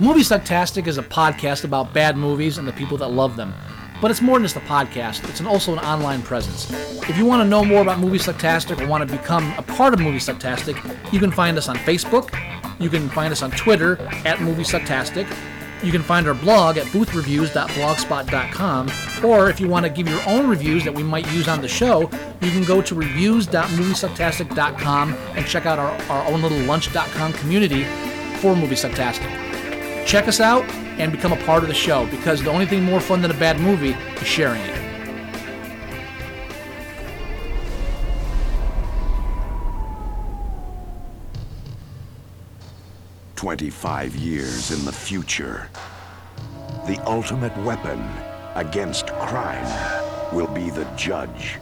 Movie Sucktastic is a podcast about bad movies and the people that love them. But it's more than just a podcast, it's an, also an online presence. If you want to know more about Movie Sucktastic or want to become a part of Movie Sucktastic, you can find us on Facebook, you can find us on Twitter at Movie Sucktastic, you can find our blog at boothreviews.blogspot.com, or if you want to give your own reviews that we might use on the show, you can go to reviews.moviesucktastic.com and check out our, our own little lunch.com community for Movie Sucktastic. Check us out and become a part of the show because the only thing more fun than a bad movie is sharing it. Twenty-five years in the future, the ultimate weapon against crime will be the judge,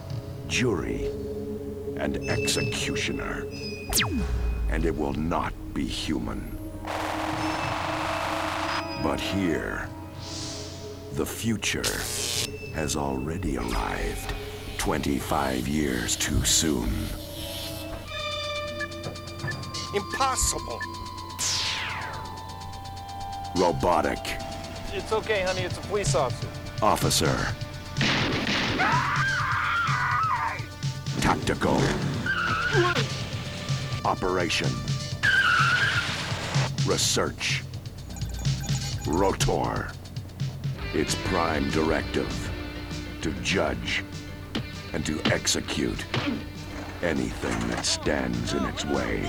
jury, and executioner. And it will not be human. But here, the future has already arrived 25 years too soon. Impossible. Robotic It's okay, honey. It's a police officer. officer. Tactical. Operation. Research. Rotor. Its prime directive to judge and to execute anything that stands in its way.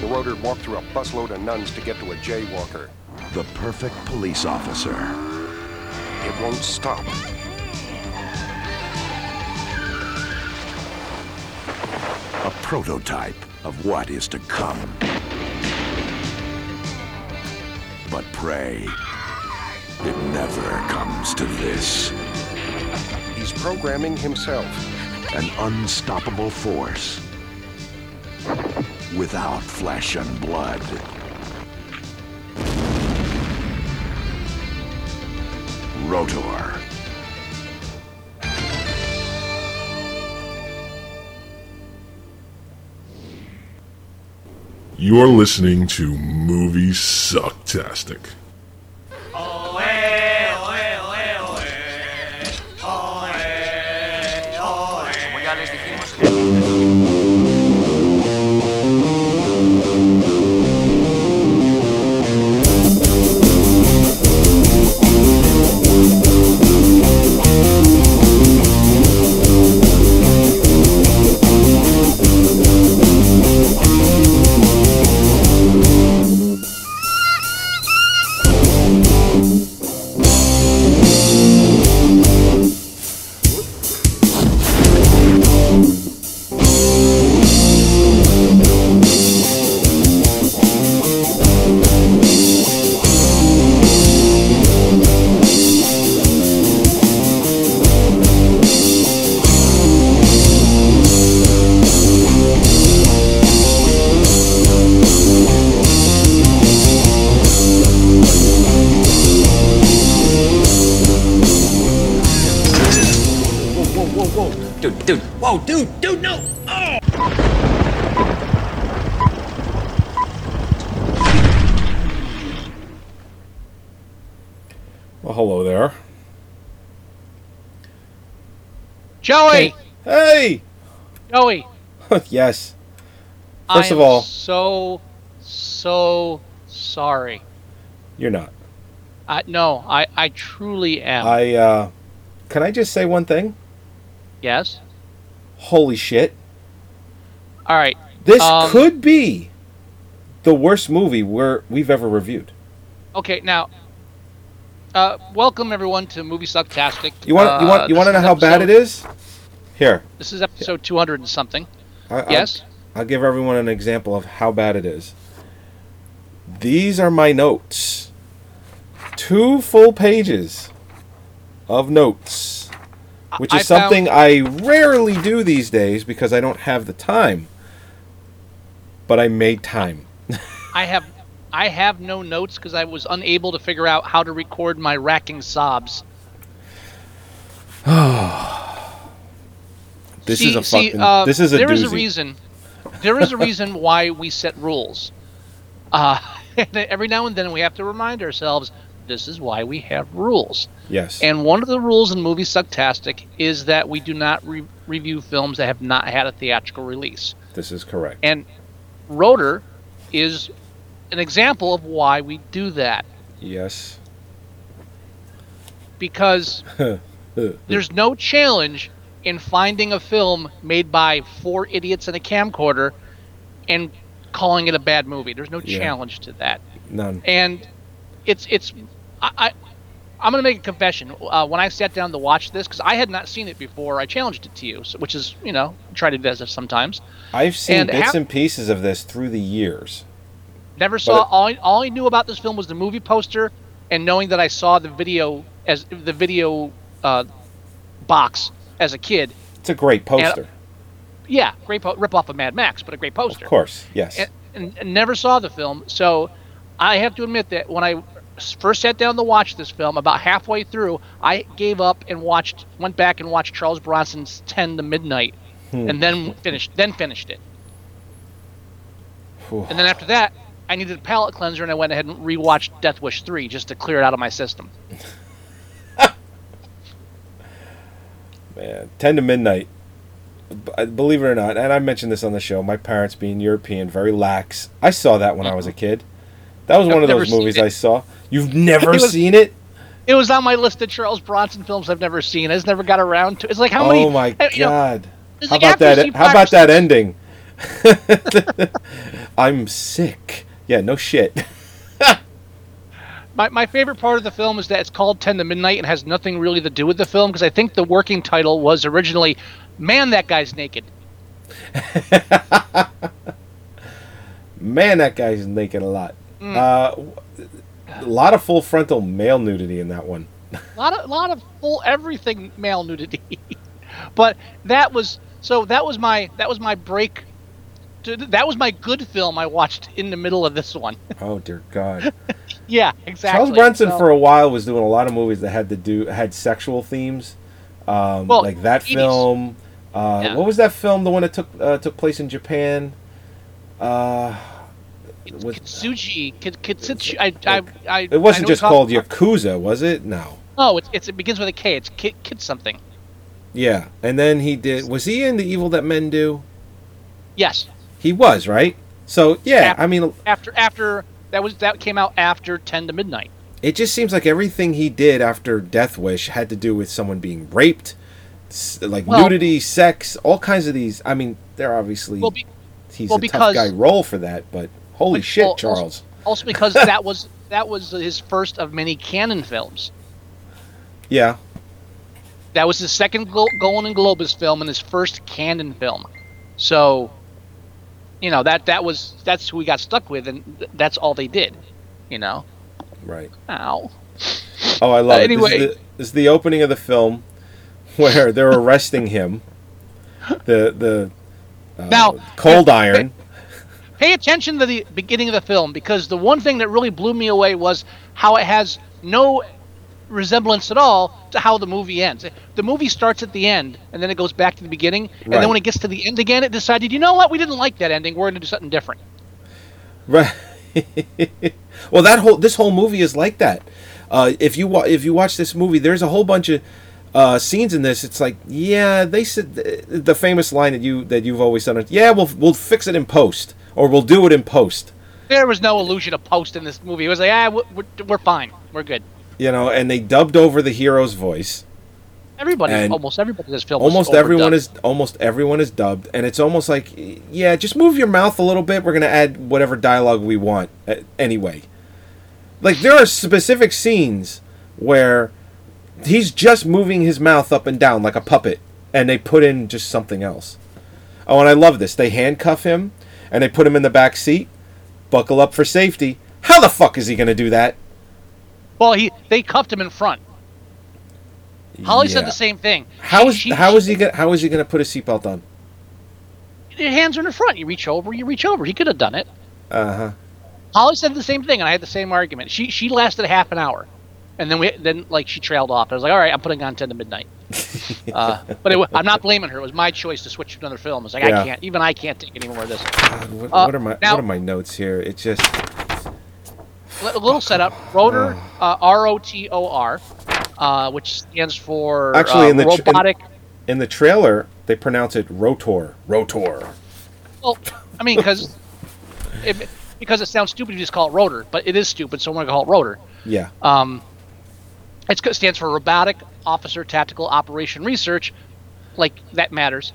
The rotor walked through a busload of nuns to get to a jaywalker. The perfect police officer. It won't stop. A prototype of what is to come. But pray, it never comes to this. He's programming himself. An unstoppable force. Without flesh and blood. Rotor. You're listening to Movie Sucktastic. Como Dude, dude. Dude, dude, no. Oh. Well, hello there. Joey! Hey! Joey! yes. I First of am all- so, so sorry. You're not. I, no, I, I truly am. I, uh. Can I just say one thing? yes? Holy shit. All right. This Um, could be the worst movie we're, we've ever reviewed. Okay, now, uh, welcome everyone to Movie Sucktastic. You want you want you Uh, want to know how bad it is? Here. This is episode 200 and something. I, I'll- Yes? I'll give everyone an example of how bad it is. These are my notes. Two full pages of notes, which I is something found- I rarely do these days because I don't have the time. But I made time. I have I have no notes because I was unable to figure out how to record my racking sobs. This see, is a see, fucking. uh, this is a there is a reason. there is a reason why we set rules. Uh, and every now and then we have to remind ourselves this is why we have rules. Yes. And one of the rules in Movie Sucktastic is that we do not re- review films that have not had a theatrical release. this is correct. And Rotor is an example of why we do that yes. because there's no challenge in finding a film made by four idiots in a camcorder and calling it a bad movie. There's no Yeah. challenge to that. None. and it's it's I, I I'm gonna make a confession. Uh, when I sat down to watch this, because I had not seen it before, I challenged it to you, so, which is you know try to do this sometimes. I've seen and bits how- and pieces of this through the years. Never saw it- all. I, all I knew about this film was the movie poster, and knowing that I saw the video as the video uh, box as a kid. It's a great poster. Yeah, great po- rip off of Mad Max, but a great poster. of course. Yes. and, and, and never saw the film. So I have to admit that when I first sat down to watch this film, about halfway through, I gave up and watched, went back and watched Charles Bronson's Ten to Midnight, Hmm. and then finished, then finished it. Whew. And then after that, I needed a palate cleanser, and I went ahead and rewatched Death Wish three just to clear it out of my system. Man, 10 to midnight. Uh, Believe it or not, and I mentioned this on the show, my parents being European, very lax. I saw that when I was a kid. That was I've one of those movies. I saw. You've never It was- seen it? It was on my list of Charles Bronson films I've never seen. I just never got around to. It's like how many? oh my you know, god. How like about that how about that ending? I'm sick. Yeah, no shit. My, my favorite part of the film is that it's called 10 to Midnight and has nothing really to do with the film because I think the working title was originally Man, That Guy's Naked. Man, that guy's naked a lot. Mm. Uh, a lot of full frontal male nudity in that one. A lot of, lot of full everything male nudity. but that was, so that was my, that was my break. to- That was my good film I watched in the middle of this one. Oh dear God. yeah, exactly. Charles Bronson So- for a while was doing a lot of movies that had to do had sexual themes, um, Well, like that 80s. film. Uh, Yeah. What was that film? The one that took uh, took place in Japan. Uh, was, Kitsuji, Kit- Kitsuchi, I, I, I, it wasn't I just called Yakuza, was it? No. No, it's, it's, it begins with a K. It's Kid, Kid something. Yeah, and then he did. Was he in the Evil That Men Do? Yes. He was right. So yeah, Ap- I mean, After, after, that was, that came out after 10 to Midnight. it just seems like everything he did after Death Wish had to do with someone being raped, like Well- nudity, sex, all kinds of these. I mean, they're obviously Well, be, he's well, a because- tough guy role for that, but holy shit, well, Charles. Also because that was that was his first of many Cannon films. Yeah, That was his second Golan-Globus film and his first Cannon film. So, you know that that was that's who we got stuck with, and th- that's all they did. You know. right. Ow. Oh, I love Uh, it. Anyway. this is the opening of the film where they're arresting him. The the uh, Now, cold iron. Pay attention to the beginning of the film because the one thing that really blew me away was how it has no resemblance at all to how the movie ends. The movie starts at the end and then it goes back to the beginning, and Right. then when it gets to the end again, it decided, you know what, we didn't like that ending. We're going to do something different. Right. well, that whole this whole movie is like that. Uh, if you wa- if you watch this movie, there's a whole bunch of uh, scenes in this. It's like, yeah, they said the, the famous line that you that you've always done. Yeah, we'll we'll fix it in post, or we'll do it in post. There was no illusion of post in this movie. It was like, ah, we're, we're, fine. We're good. You know, and they dubbed over the hero's voice. Everybody, And almost everybody in this film. Almost everyone is almost everyone is dubbed, and it's almost like, yeah, just move your mouth a little bit. We're gonna add whatever dialogue we want uh, anyway. Like there are specific scenes where he's just moving his mouth up and down like a puppet, and they put in just something else. Oh, and I love this. They handcuff him and they put him in the back seat. Buckle up for safety. How the fuck is he gonna do that? Well, he they cuffed him in front. Holly said the same thing. How She- is she- how is he gonna how is he gonna put a seatbelt on? Your hands are in the front. You reach over. You reach over. He could have done it. Uh huh. Holly said the same thing, and I had the same argument. She she lasted half an hour, and then we then like she trailed off. I was like, all right, I'm putting on ten to midnight. Uh, but it, I'm not blaming her. It was my choice to switch to another film. It's like Yeah. I can't, even I can't take any more of this. God, what, Uh, what are my now- what are my notes here? It just A little setup. Rotor, uh, R O T O R, uh, which stands for Actually, uh, in the tr- in- robotic. in the trailer they pronounce it rotor. Rotor. Well, I mean, because it, because it sounds stupid, you just call it rotor, but it is stupid, so I'm gonna call it rotor. Yeah. Um, it's, it stands for Robotic Officer Tactical Operation Research, like that matters.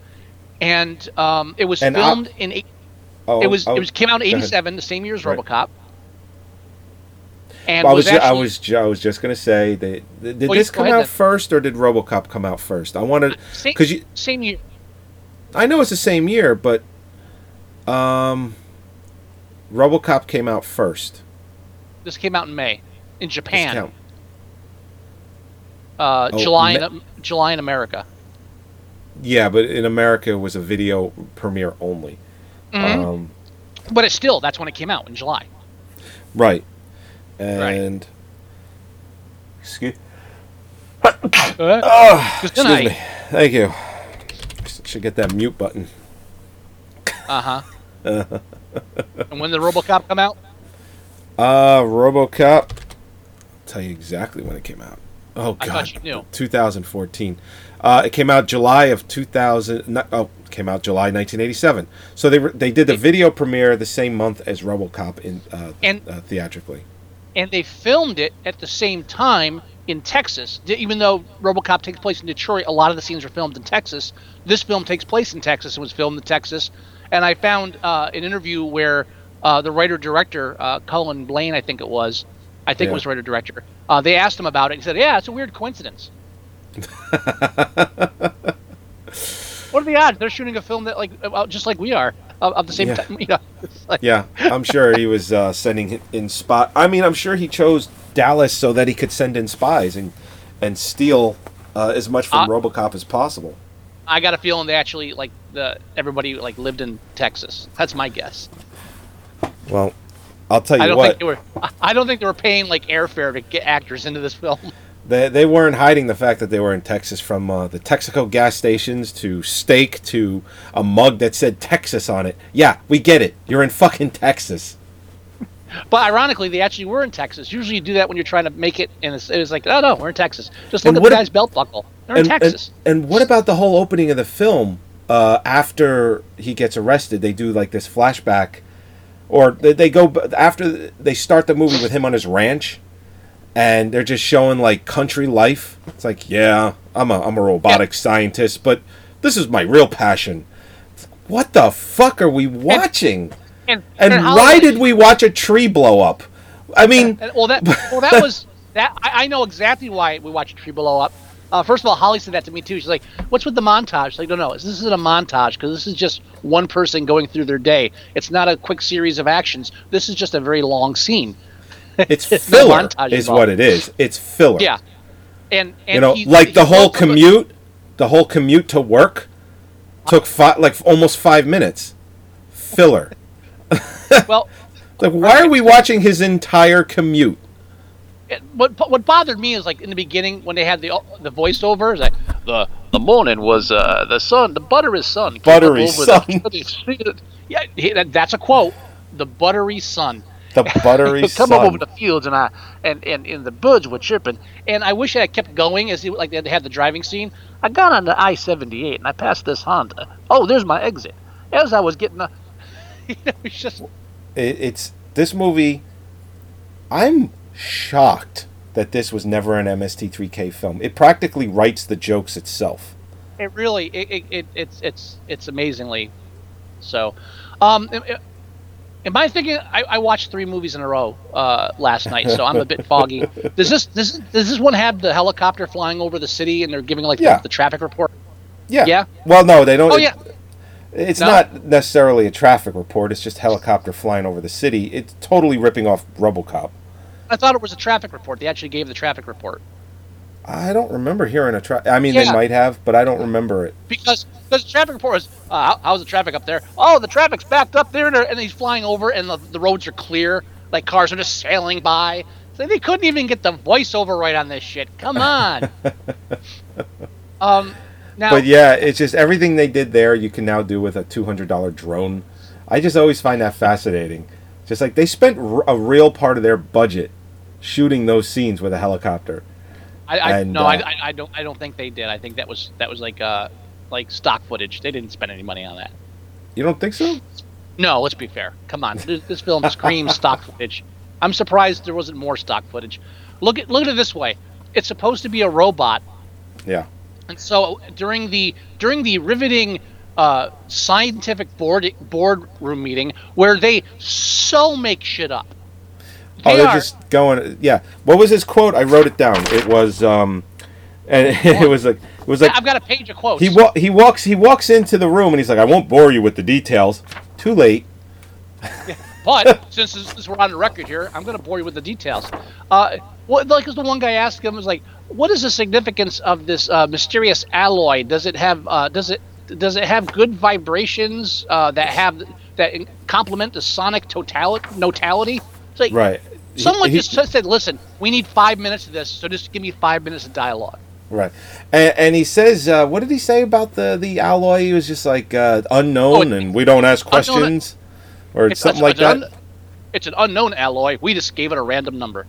And um, it was And filmed in eight, oh, it was oh, it was came out in '87, the same year as Right. RoboCop. And Well, I was, was ju- I was I was just gonna say that did this come out then. first or did RoboCop come out first? I wanted because you same year. I know it's the same year, but um, RoboCop came out first. This came out in May in Japan. Uh, Oh, July Ma- in July in America. Yeah, but in America it was a video premiere only. Mhm. Um, But it's still that's when it came out in July. right. And excuse, Uh, oh, excuse me. Thank you. Should get that mute button. Uh huh. and when did RoboCop come out? Uh, RoboCop. tell you exactly when it came out. Oh I God, thought you knew. 2014. Uh, it came out July of 2000. Oh, came out July 1987. So they were, they did the video premiere the same month as RoboCop in uh, And- uh, theatrically. and they filmed it at the same time in Texas. Even though RoboCop takes place in Detroit, a lot of the scenes are filmed in Texas. This film takes place in Texas and was filmed in Texas. And I found uh, an interview where uh, the writer director uh, Cullen Blaine, I think it was, I think Yeah. it was writer director. Uh, they asked him about it. He said, "Yeah, it's a weird coincidence." what are the odds? They're shooting a film that like uh, just like we are of, of the same Yeah. time. You know, like- Yeah, I'm sure he was uh, sending in spot. I mean, I'm sure he chose Dallas so that he could send in spies and and steal uh, as much from Uh, RoboCop as possible. I got a feeling they actually like the everybody like lived in Texas. That's my guess. Well, I'll tell you I don't what. think they were. I don't think they were paying like airfare to get actors into this film. They, they weren't hiding the fact that they were in Texas from uh, the Texaco gas stations to steak to a mug that said Texas on it. Yeah, we get it. You're in fucking Texas. But ironically, they actually were in Texas. Usually, you do that when you're trying to make it, and it's, it was like, oh no, we're in Texas. Just look at the guy's belt buckle. They're And, in Texas. and, and what about the whole opening of the film? Uh, after he gets arrested, they do like this flashback, or they, they go after they start the movie with him on his ranch, and they're just showing like country life. It's like, yeah, I'm a I'm a robotic scientist, but this is my real passion. What the fuck are we watching? and And, how- why did we watch a tree blow up? I mean, well, that well, that was that. I, I know exactly why we watched a tree blow up. Uh, first of all, Holly said that to me too. She's like, "What's with the montage?" Like, "No, no, this isn't a montage because this is just one person going through their day. It's not a quick series of actions. This is just a very long scene." it's no filler, montage is involved. what it is. It's filler. Yeah, and, and you know, he- like he the whole also- commute, the whole commute to work took five, like almost five minutes. Filler. Well, Like, why are we watching his entire commute? It- what what bothered me is like in the beginning when they had the the voiceover, like the the morning was uh, the sun, the buttery sun, Buttery sun. The, yeah, he- that, that's a quote. The buttery sun. The buttery come sun. up over the fields and I and, and, and the birds were chirping. And I wish I had kept going as he, like they had the driving scene. I got on the I seventy eight and I passed this Honda. Oh, there's my exit. As I was getting, a, you know, it's just It, it's this movie. I'm shocked that this was never an MST3K film. It practically writes the jokes itself. it really it, it, it it's it's it's amazingly so. Um, am- am- I thinking I, I watched three movies in a row uh, last night, so I'm a bit foggy. Does this does does this one have the helicopter flying over the city and they're giving like Yeah. the, the traffic report? Yeah. Yeah? Well, no, they don't. Oh it- yeah, It's No? not necessarily a traffic report. It's just helicopter flying over the city. It's totally ripping off RoboCop. I thought it was a traffic report. They actually gave the traffic report. I don't remember hearing a tra I mean, they might have, but I don't remember it. because because the traffic report was uh, how, how's the traffic up there? Oh, the traffic's backed up there, and, and he's flying over, and the, the roads are clear, like cars are just sailing by. So they couldn't even get the voiceover right on this shit. Come on. um, Now, but yeah, it's just everything they did there. You can now do with a two hundred dollar drone. I just always find that fascinating. Just like they spent r- a real part of their budget shooting those scenes with a helicopter. I, I and, no, uh, I, I, I don't I don't think they did. I think that was that was like uh like stock footage. They didn't spend any money on that. You don't think so? No, let's be fair. Come on, this, this film screams stock footage. I'm surprised there wasn't more stock footage. Look at look at it this way. It's supposed to be a robot, Yeah. and so during the during the riveting uh, scientific board boardroom meeting where they so make shit up. Oh, They they're are- just going. Yeah. What was his quote? I wrote it down. It was um, and it was like it was like I've got a page of quotes. he wa- he walks he walks into the room and he's like, I won't bore you with the details. Too late. But since, since we're on the record here, I'm going to bore you with the details. Uh, what, like, the one guy asked him was like, "What is the significance of this uh, mysterious alloy? Does it have uh, does it does it have good vibrations uh, that have that complement the sonic totality? Notality?" Like, Right. Someone He- he- just said, "Listen, we need five minutes of this, so just give me five minutes of dialogue." Right, and, and he says, uh, what did he say about the the alloy? He was just like uh, unknown, Oh, and we don't ask unknown- questions, or It's something like that. un- it's an unknown alloy. We just gave it a random number.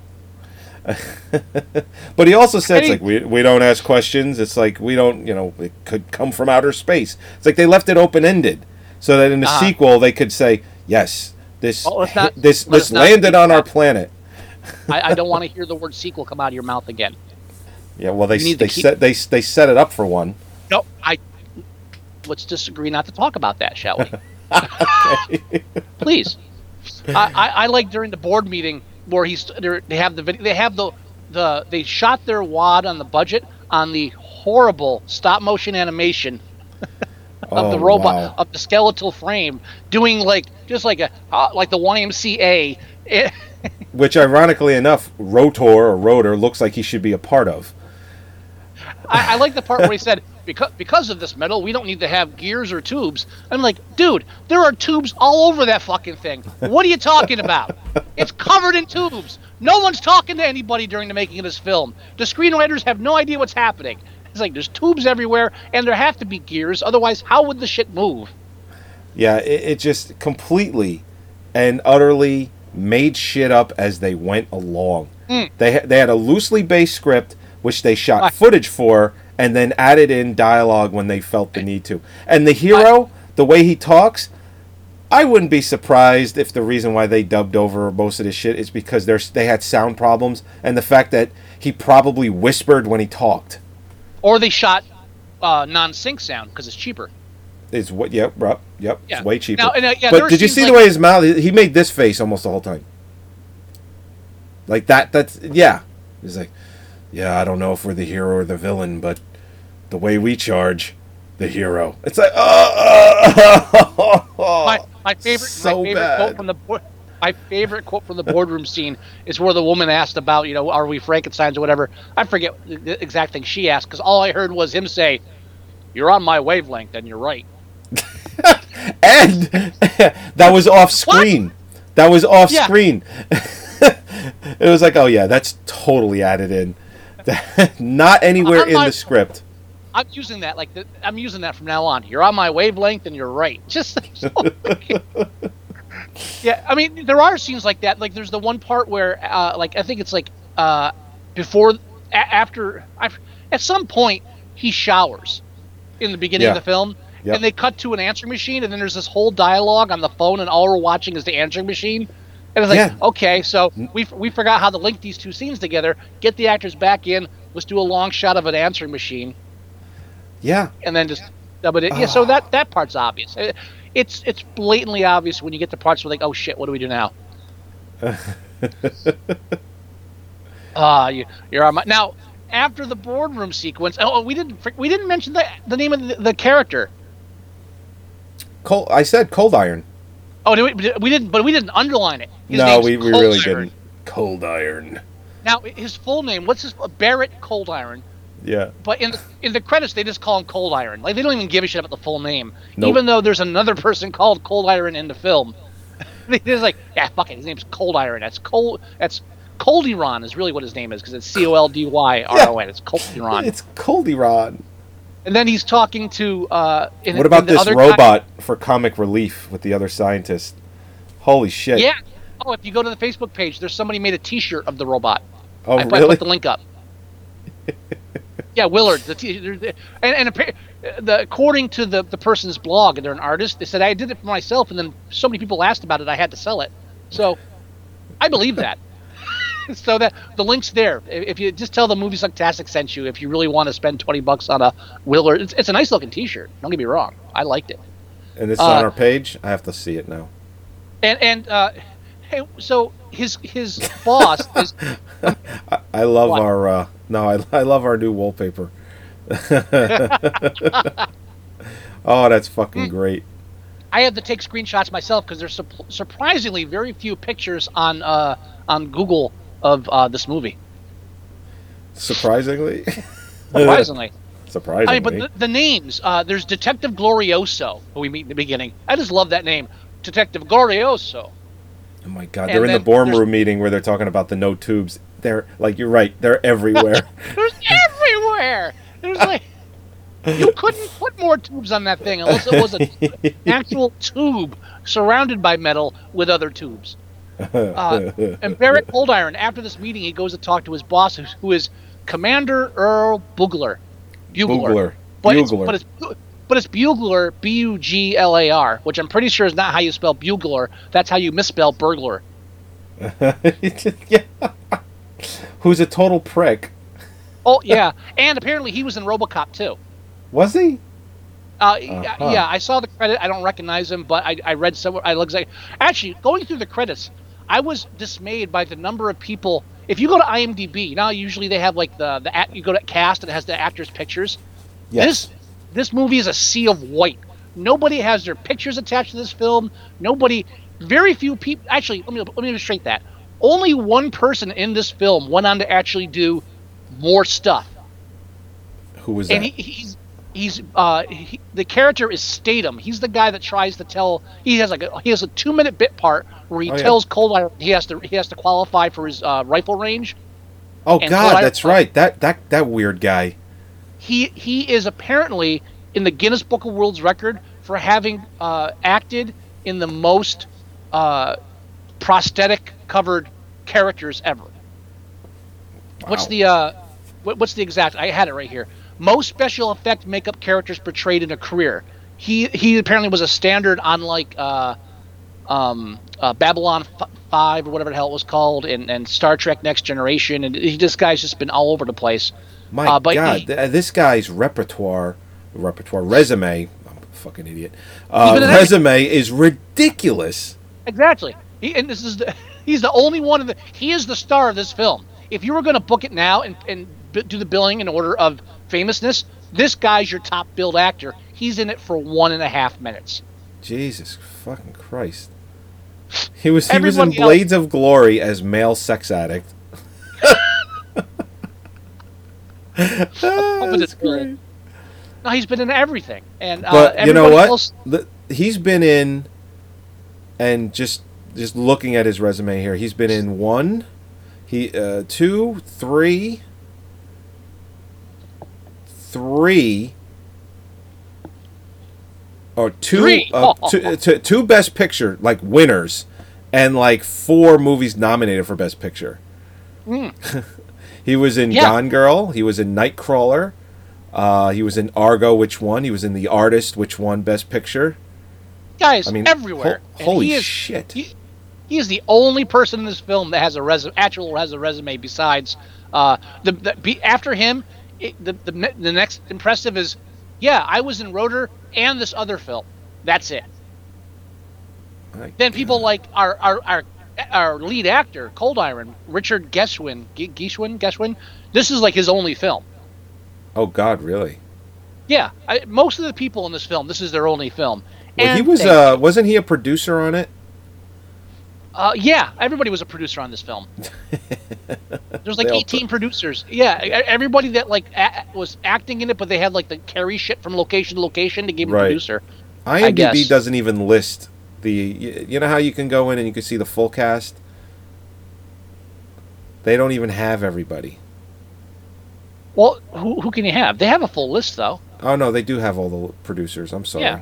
But he also said, it's like we we don't ask questions. It's like we don't, you know, it could come from outer space. It's like they left it open ended, so that in the Ah. sequel they could say, yes, this Well, not- this this landed on our planet. I, I don't want to hear the word sequel come out of your mouth again. Yeah, well they they keep- set they they set it up for one. No, I. Let's disagree not to talk about that, shall we? Please. I, I, I like during the board meeting where he's they're- have the they have the the they shot their wad on the budget on the horrible stop motion animation of the Oh, robot wow. of the skeletal frame doing like just like a uh, like the YMCA. Which, ironically enough, Rotor or Rotor looks like he should be a part of. I, I like the part where he said, because because of this metal, we don't need to have gears or tubes. I'm like, dude, there are tubes all over that fucking thing. What are you talking about? It's covered in tubes. No one's talking to anybody during the making of this film. The screenwriters have no idea what's happening. It's like there's tubes everywhere, and there have to be gears. Otherwise, how would the shit move? Yeah, it, it just completely and utterly made shit up as they went along. Hmm. They they had a loosely based script which they shot Right. footage for and then added in dialogue when they felt the need to. And the hero, the way he talks, I wouldn't be surprised if the reason why they dubbed over most of this shit is because there's they had sound problems and the fact that he probably whispered when he talked. Or they shot uh, non-sync sound because it's cheaper. Is what? Yep, yep, yep. Yeah. It's way cheaper. Now, and, uh, yeah, but did you see like- the way his mouth? He made this face almost the whole time. Like that. That's yeah. He's like, yeah. I don't know if we're the hero or the villain, but the way we charge, the hero. It's like, oh, my, my favorite, so my favorite bad. quote from the board, my favorite quote from the boardroom scene is where the woman asked about, you know, are we Frankenstein's or whatever. I forget the exact thing she asked because all I heard was him say, "You're on my wavelength, and you're right." and that was off screen. That was off Yeah. screen. it was like, oh yeah, that's totally added in. Not anywhere On in my- the script. I'm using that like the, I'm using that from now on. You're on my wavelength, and you're right. Just so yeah. I mean, there are scenes like that. Like there's the one part where, uh, like I think it's like uh, before, a- after, I, at some point he showers in the beginning Yeah. of the film, Yep. and they cut to an answering machine, and then there's this whole dialogue on the phone, and all we're watching is the answering machine. And it's like, Yeah. okay, so mm. we, we forgot how to link these two scenes together. Get the actors back in. Let's do a long shot of an answering machine Yeah. and then just dub it in. Yeah, so ah. that that part's obvious. It- It's it's blatantly obvious when you get to parts where like, oh shit, what do we do now? Ah, you you're on my now. After the boardroom sequence, oh, oh we didn't we didn't mention the the name of the, the character. Cold, I said cold iron. Oh, did we, we didn't, but we didn't underline it. His no, we, we really Iron. didn't. Cold iron. Now his full name, what's his Barrett Cold Iron? Yeah. But in the, in the credits, they just call him Cold Iron. Like they don't even give a shit about the full name, Nope. even though there's another person called Cold Iron in the film. they just like, yeah, fuck it. His name's Cold Iron. That's cold. That's Coldyron is really what his name is because it's C O L D Y R O N. It's Coldyron. It's Cold Iran. And then he's talking to. Uh, in, What about this guy- robot for comic relief with the other scientist? Holy shit! Yeah. Oh, if you go to the Facebook page, there's somebody made a T-shirt of the robot. Oh I, I really? put the link up. yeah, Willard. The t- and, and the, according to the, the person's blog, and they're an artist, they said I did it for myself, and then so many people asked about it, I had to sell it. So, I believe that. so that the link's there. If you just tell the movie Sucktastic sent you, if you really want to spend twenty bucks on a Willard, it's, it's a nice looking T-shirt. Don't get me wrong, I liked it. and it's uh, on our page. I have to see it now. And and uh, hey, so his his boss is I, I love What? our uh, no, I, I love our new wallpaper. oh, that's Hmm. fucking great. I had to take screenshots myself because there's sup- surprisingly very few pictures on uh, on Google of uh, this movie. Surprisingly, Surprisingly, surprisingly. I mean, but the, the names uh, there's Detective Glorioso who we meet in the beginning. I just love that name, Detective Glorioso. oh my god, and they're in the boardroom there's- meeting where they're talking about the no tubes. They're like you're right. They're everywhere. There's everywhere. There's like you couldn't put more tubes on that thing unless it was a, an actual tube surrounded by metal with other tubes. Uh, and Barrett Coldyron, after this meeting, he goes to talk to his boss, who, is Commander Earl Bugler. Bugler. Bugler. But it's, Bugler. but it's but it's Bugler, B U G L A R, which I'm pretty sure is not how you spell bugler. That's how you misspell burglar. yeah. Who's a total prick? Oh yeah, and apparently he was in RoboCop too. Was he? Uh, Uh-huh. Yeah, I saw the credit. I don't recognize him, but I, I read somewhere. I looks like actually going through the credits, I was dismayed by the number of people. If you go to IMDb now, usually they have like the the you go to cast and it has the actors' pictures. Yes. This this movie is a sea of white. Nobody has their pictures attached to this film. Nobody, very few people. Actually, let me let me illustrate that. Only one person in this film went on to actually do more stuff Who was that? and he, he's he's uh he, the character is Statham. He's the guy that tries to tell. He has like a, he has a two minute bit part where he Oh, yeah. tells Cold Iron he has to he has to qualify for his uh, rifle range. oh and God, Clyde- that's right. That that that weird guy. He he is apparently in the Guinness Book of World's Record for having uh, acted in the most uh, prosthetic covered characters ever. What's the uh, what, what's the exact? I had it right here. Most special effect makeup characters portrayed in a career. He he apparently was a standard on like uh, um, uh, Babylon F- Five or whatever the hell it was called, and, and Star Trek Next Generation, and he, this guy's just been all over the place. My Uh, but God, he- th- this guy's repertoire, repertoire, resume. I'm a fucking idiot. Uh, been in every- resume is ridiculous. Exactly. He, and this is the, he's the only one of the he is the star of this film. If you were going to book it now and and do the billing in order of famousness, this guy's your top billed actor. He's in it for one and a half minutes. Jesus fucking Christ. He was he was in else- Blades of Glory as male sex addict. It's good. No, he's been in everything, and uh, But you know what? else- The, he's been in, and just just looking at his resume here, he's been in one, he uh, two, three, three, or two, Three. uh, two, two, two Best Picture like winners, and like four movies nominated for Best Picture. he was in. Yeah. Gone Girl. He was in Nightcrawler. Uh, he was in Argo, which one? He was in The Artist, which won Best Picture. guys I mean, everywhere. ho- holy he is, shit. He, he is the only person in this film that has a resume, actual has a resume besides uh, the, the be, after him. It, the, the the next impressive is, yeah, I was in Rotor and this other film. That's it. My Then people like our our our, our lead actor, Cold Iron, Richard Geswin, G- Geswin. Geshwin. This is like his only film. Oh God, really? Yeah, I, most of the people in this film, this is their only film. Well, he was. they- Uh, wasn't he a producer on it? Uh, yeah, everybody was a producer on this film. There's like They all 18 producers. Yeah, everybody that like a- was acting in it, but they had like the carry shit from location to location to give him a producer. IMDb doesn't even list the. You, you know how you can go in and you can see the full cast. They don't even have everybody. Well, who, who can you have? They have a full list though. Oh no, they do have all the producers. I'm sorry. Yeah.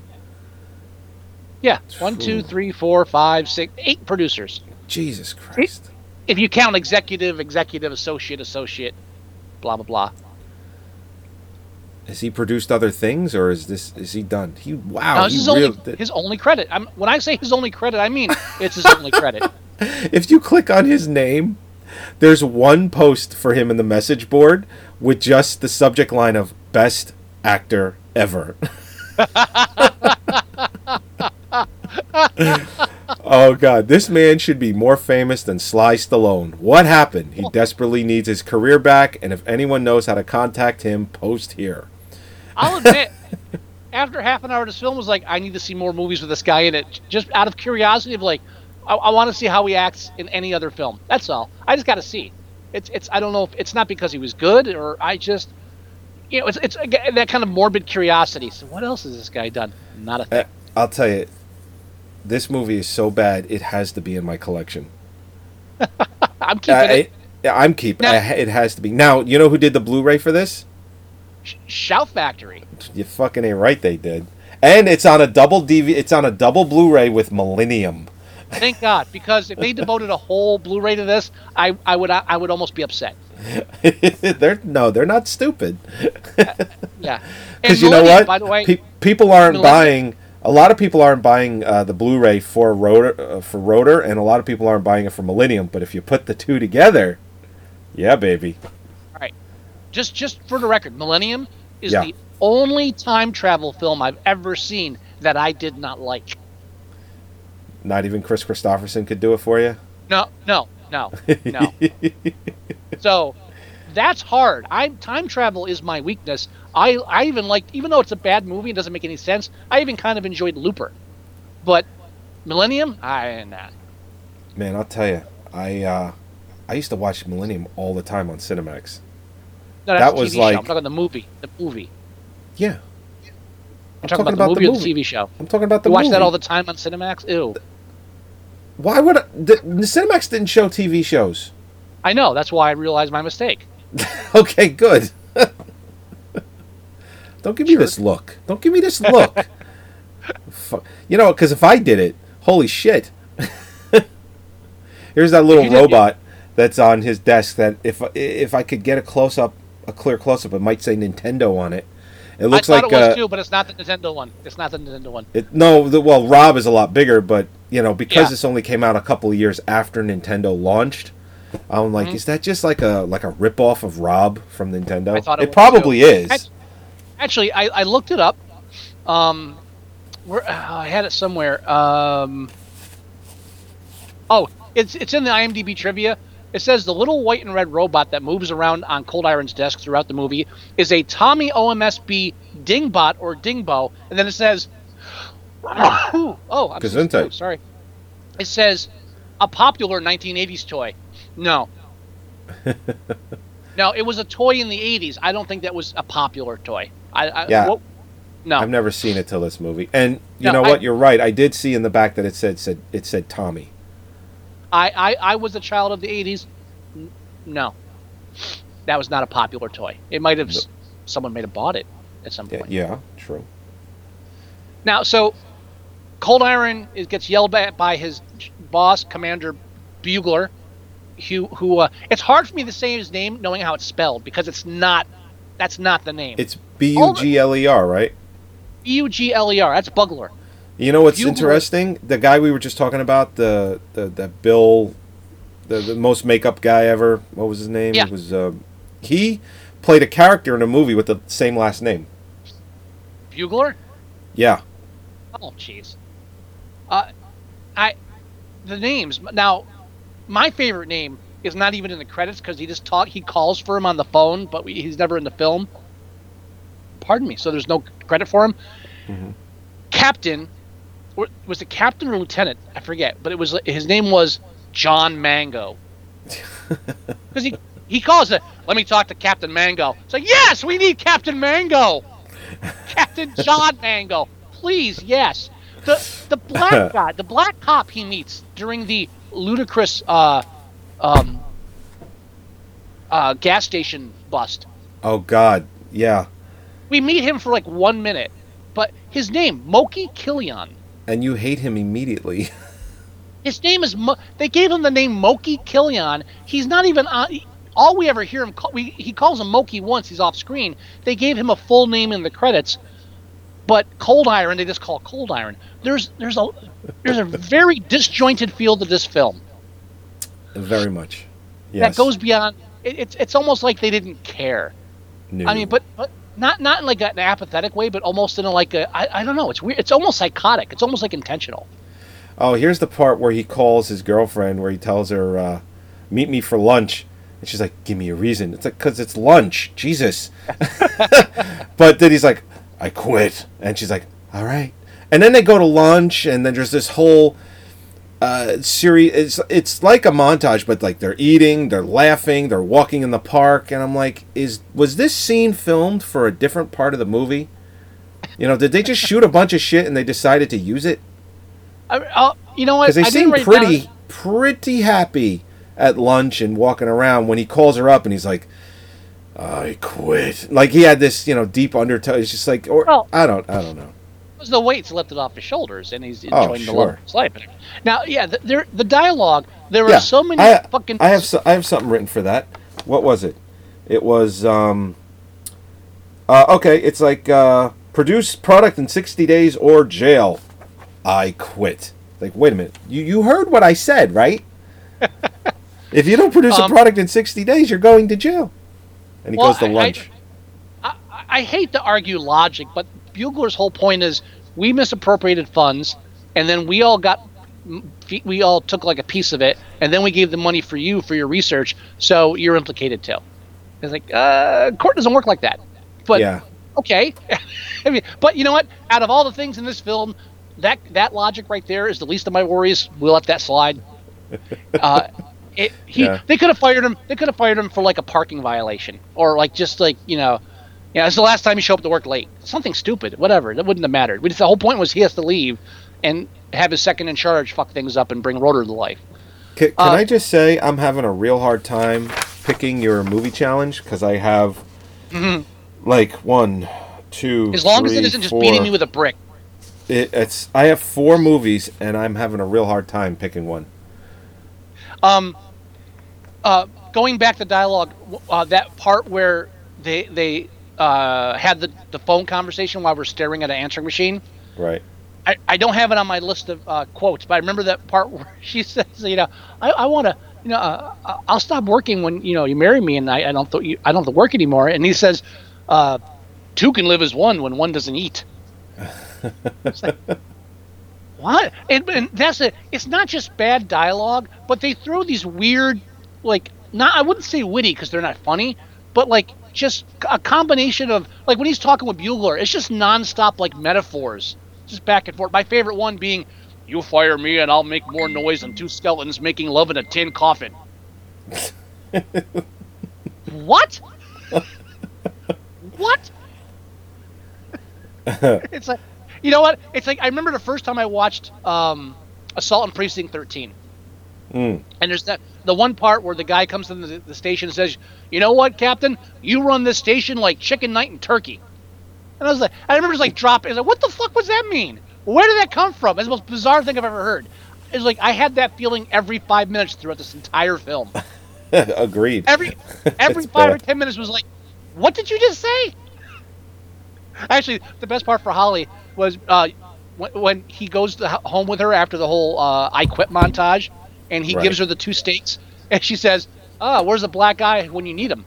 Yeah, one, two, three, four, five, six, eight producers. Jesus Christ. If you count executive, executive, associate, associate, blah blah blah. Has he produced other things, or is this is he done? He wow. No, this he is only his only credit. I'm, when I say his only credit, I mean it's his only credit. if you click on his name, there's one post for him in the message board with just the subject line of best actor ever. oh god, this man should be more famous than Sly Stallone. What happened? He desperately needs his career back, and if anyone knows how to contact him, post here. I'll admit, after half an hour this film was like, I need to see more movies with this guy in it, just out of curiosity of like, I, I want to see how he acts in any other film. That's all. I just got to see. It's it's I don't know if it's not because he was good or I just, you know, it's it's that kind of morbid curiosity. So what else has this guy done? Not a thing. Uh, I'll tell you, this movie is so bad it has to be in my collection. I'm keeping Uh, it. it- I'm keeping. It has to be. Now you know who did the Blu-ray for this? Shout Factory. You fucking ain't right. They did, and it's on a double DV. It's on a double Blu-ray with Millennium. Thank God, because if they devoted a whole Blu-ray to this, I I would I would almost be upset. they're no, they're not stupid. Yeah. Because you know what? By the way, Pe- people aren't buying. A lot of people aren't buying uh, the Blu-ray for Rotor, uh, for Rotor, and a lot of people aren't buying it for Millennium. But if you put the two together, yeah, baby. All right, just just for the record, Millennium is Yeah. the only time travel film I've ever seen that I did not like. Not even Kris Kristofferson could do it for you. No, no, no, no. so that's hard. I time travel is my weakness. I I even like even though it's a bad movie, it doesn't make any sense. I even kind of enjoyed Looper, but Millennium, I nah. Man, I'll tell you, I uh, I used to watch Millennium all the time on Cinemax. No, that's That a was TV show. like- I'm talking about the movie. The movie. Yeah, I'm talking, about, the movie, or the TV show. I'm talking about the You watch movie. that all the time on Cinemax? Ew. Why would I, the, the Cinemax didn't show TV shows? I know. That's why I realized my mistake. Okay, good. Don't give me this look. Don't give me this look. You know, because if I did it, holy shit. Here's that little robot that's on his desk. That if if I could get a close up, a clear close up, it might say Nintendo on it. It looks I thought like it was uh, too, but it's not the Nintendo one. It's not the Nintendo one. It, no, the, well, Rob is a lot bigger, but you know, because Yeah. this only came out a couple of years after Nintendo launched, I'm like, Mm-hmm. is that just like a like a rip off of Rob from Nintendo? I thought it it probably too. is. Actually, I, I looked it up. Um, where uh, I had it somewhere. Um, oh, it's it's in the IMDb trivia. It says the little white and red robot that moves around on Cold Iron's desk throughout the movie is a Tomy OMSB Dingbot or Dingbo, and then it says, "Oh, I'm so- sorry." It says a popular 1980s toy. No. no, it was a toy in the 80s. I don't think that was a popular toy. I, I Yeah. no. I've never seen it till this movie, and you No, know I- what? You're right. I did see in the back that it said said it said Tomy. I, I, I was a child of the 80s. No. That was not a popular toy. It might have, s someone might have bought it at some point. yeah, true. Now, so Cold Iron is, gets yelled at by his boss, Commander Bugler, who, who uh, it's hard for me to say his name knowing how it's spelled because it's not, that's not the name. It's B U G L E R, right? B U G L E R. That's Bugler. You know what's Bugler. interesting? The guy we were just talking about, the the, the Bill, the, the most makeup guy ever. What was his name? Yeah. It was uh, he played a character in a movie with the same last name. Bugler? Yeah. Oh, jeez. Uh, I, the names now. My favorite name is not even in the credits because he just talk. He calls for him on the phone, but we, he's never in the film. Pardon me. So there's no credit for him. Mm-hmm. Captain, or, was it captain or lieutenant? I forget, but it was his name was John Mango. Because he he calls it. Let me talk to Captain Mango. It's like yes, we need Captain Mango. Captain John Mango, please, yes. The the black guy, the black cop he meets during the ludicrous uh, um, uh, gas station bust. Oh God. Yeah. we meet him for like one minute, but his name Moki Killian. And you hate him immediately. His name is. Mo- they gave him the name Moki Killian. He's not even on. All we ever hear him. Call, we, he calls him Moki once. He's off screen. They gave him a full name in the credits, but Coldyron they just call Coldyron. There's there's a there's a very disjointed feel to this film Very much. Yes. that goes beyond. It, it's it's almost like they didn't care. No. I mean, but but not not in like an apathetic way, but almost in a like a I, I don't know. It's weird. It's almost psychotic. It's almost like intentional. Oh, here's the part where he calls his girlfriend, where he tells her, uh, "Meet me for lunch," and she's like, "Give me a reason." It's like, "Cause it's lunch, Jesus." but then he's like, "I quit," and she's like, "All right." And then they go to lunch, and then there's this whole uh, series. It's it's like a montage, but like they're eating, they're laughing, they're walking in the park, and I'm like, "Is was this scene filmed for a different part of the movie?" You know, did they just shoot a bunch of shit and they decided to use it? I, uh, you know what? Because they I seem pretty, down- pretty happy at lunch and walking around when he calls her up and he's like, "I quit." Like he had this, you know, deep undertone. It's just like, or Well- I don't, I don't know. It was the weights lifted off his shoulders, and he's Oh, enjoying the love sure. of his life. Now, yeah, the, there the dialogue. There yeah, are so many I, fucking. I have, so, I have something written for that. What was it? It was, um, uh, okay. It's like uh, produce product in sixty days or jail. I quit. Like, wait a minute. You you heard what I said, right? if you don't produce a Um, product in sixty days, you're going to jail. And he Well, goes to I- I- lunch. I, I hate to argue logic, but Bugler's whole point is we misappropriated funds, and then we all got we all took like a piece of it, and then we gave the money for you for your research, so you're implicated too. It's like uh, court doesn't work like that. But yeah. okay, I mean, but you know what? Out of all the things in this film, that that logic right there is the least of my worries. We'll let that slide. Uh, it, he, Yeah. They could have fired him. They could have fired him for like a parking violation, or like just like you know, yeah. It's the last time he showed up to work late. Something stupid, whatever. That wouldn't have mattered. But the whole point was he has to leave and have his second in charge fuck things up and bring Rotor to life. Can, can Uh, I just say I'm having a real hard time picking your movie challenge because I have like one, two, Mm-hmm. As long as it three, isn't just beating me with a brick. It, it's I have four movies and I'm having a real hard time picking one. Um, uh, going back to dialogue, uh, that part where they they uh, had the, the phone conversation while we're staring at an answering machine. Right. I, I don't have it on my list of uh, quotes, but I remember that part where she says, you know, I, I want to, you know, uh, uh, I'll stop working when you know you marry me, and I, I don't th- I don't have to work anymore. And he says, uh, two can live as one when one doesn't eat. It's like, what? And, and that's it. It's not just bad dialogue, but they throw these weird, like, not I wouldn't say witty because they're not funny, but like just a combination of like when he's talking with Bugler, it's just nonstop like metaphors, just back and forth. My favorite one being, "You fire me and I'll make more noise than two skeletons making love in a tin coffin." what? what? it's like, you know what? It's like I remember the first time I watched um, Assault on Precinct 13. Mm. And there's that the one part where the guy comes to the, the station and says, "You know what, Captain? You run this station like chicken night in Turkey." And I was like, I remember just like dropping. I was like, "What the fuck was that mean? Where did that come from?" It's the most bizarre thing I've ever heard. It's like I had that feeling every five minutes throughout this entire film. Agreed. Every every five or ten minutes was like, "What did you just say?" Actually, the best part for Holly was uh, when, when he goes to, home with her after the whole uh, "I quit" montage, and he Right. gives her the two steaks, and she says, "Ah, where's the black guy when you need him?"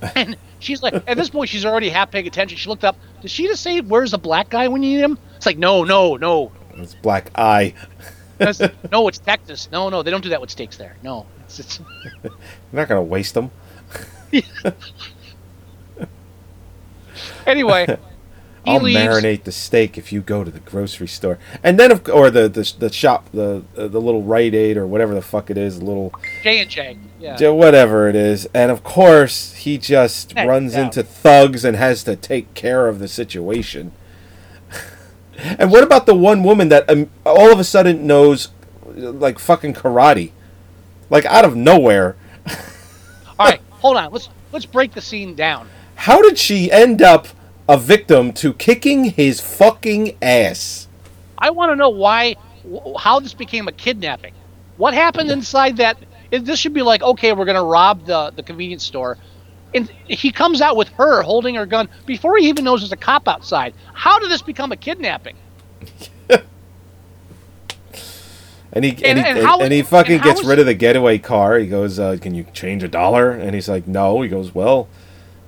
And she's like, at this point, she's already half paying attention. She looked up. Did she just say, "Where's the black guy when you need him?" It's like, no, no, no, It's Black Eye. No, it's Texas. No, no, they don't do that with steaks there. No, it's, it's You're not gonna waste them. Anyway. I'll leaves. marinate the steak if you go to the grocery store, and then of or the the, the shop the uh, the little Rite Aid or whatever the fuck it is, the little J and J. Yeah. Whatever it is, and of course he just Heck, runs into thugs and has to take care of the situation. and what about the one woman that um, all of a sudden knows like fucking karate, like out of nowhere? All right, hold on. Let's let's break the scene down. How did she end up a victim to kicking his fucking ass. I want to know why, how this became a kidnapping. What happened inside that? This should be like, okay, we're gonna rob the the convenience store, and he comes out with her holding her gun before he even knows there's a cop outside. How did this become a kidnapping? And he And- and, he, and how- and he fucking gets rid of the getaway car. He goes, uh, "Can you change a dollar?" And he's like, "No." He goes, "Well,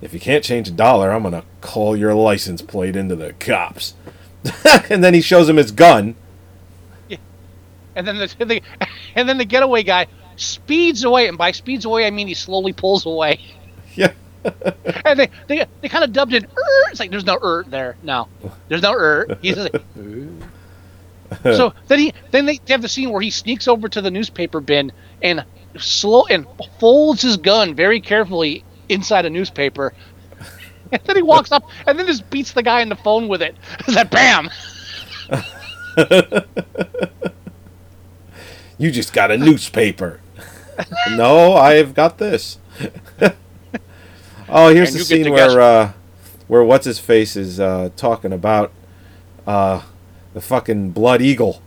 if you can't change a dollar, I'm gonna call your license plate into the cops." and then he shows him his gun. Yeah. And then the, the and then the getaway guy speeds away, and by speeds away I mean he slowly pulls away. Yeah. and they they, they kind of dubbed it. "Er." It's like there's no er there. No, there's no er. He's just like. "Er." so then he then they have the scene where he sneaks over to the newspaper bin and slow and folds his gun very carefully inside a newspaper. And then he walks up and then just beats the guy in the phone with it. It's like bam. You just got a newspaper. no, I've got this. oh, here's And the scene where uh, where what's his face is uh, talking about uh, the fucking blood eagle.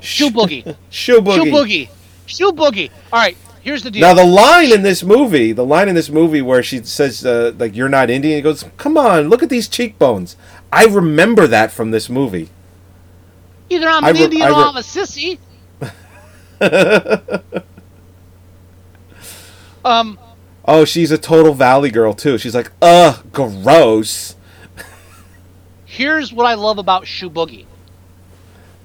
Shoe boogie. Shoe boogie. Shoe boogie. Shoe boogie. All right, here's the deal. Now the line in this movie, the line in this movie where she says uh, like you're not Indian, he goes, "Come on, look at these cheekbones." I remember that from this movie. Either I'm an re- Indian I or I'm a sissy. um, Oh, she's a total Valley girl too. She's like, "Ugh, gross." here's what I love about Shoe Boogie.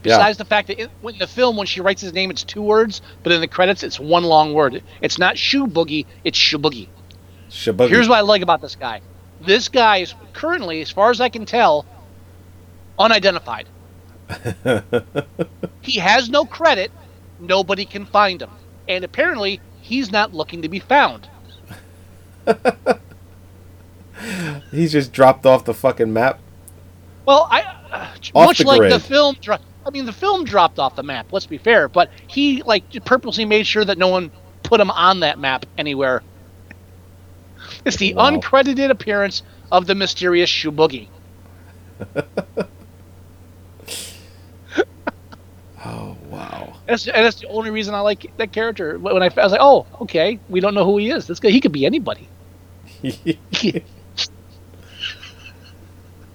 Yeah. Besides the fact that it, in the film, when she writes his name, it's two words, but in the credits, it's one long word. It's not Shoe Boogie, it's Shoe Boogie. Shaboogie. Here's what I like about this guy. This guy is currently, as far as I can tell, unidentified. he has no credit. Nobody can find him. And apparently, he's not looking to be found. He's just dropped off the fucking map. Well, I uh, much the like the film. Dro- I mean, the film dropped off the map. Let's be fair, but he like purposely made sure that no one put him on that map anywhere. It's the Wow. uncredited appearance of the mysterious Shoe Boogie. Oh wow. That's, and that's the only reason I like that character. When I, I was like, oh, okay, we don't know who he is. This guy, he could be anybody.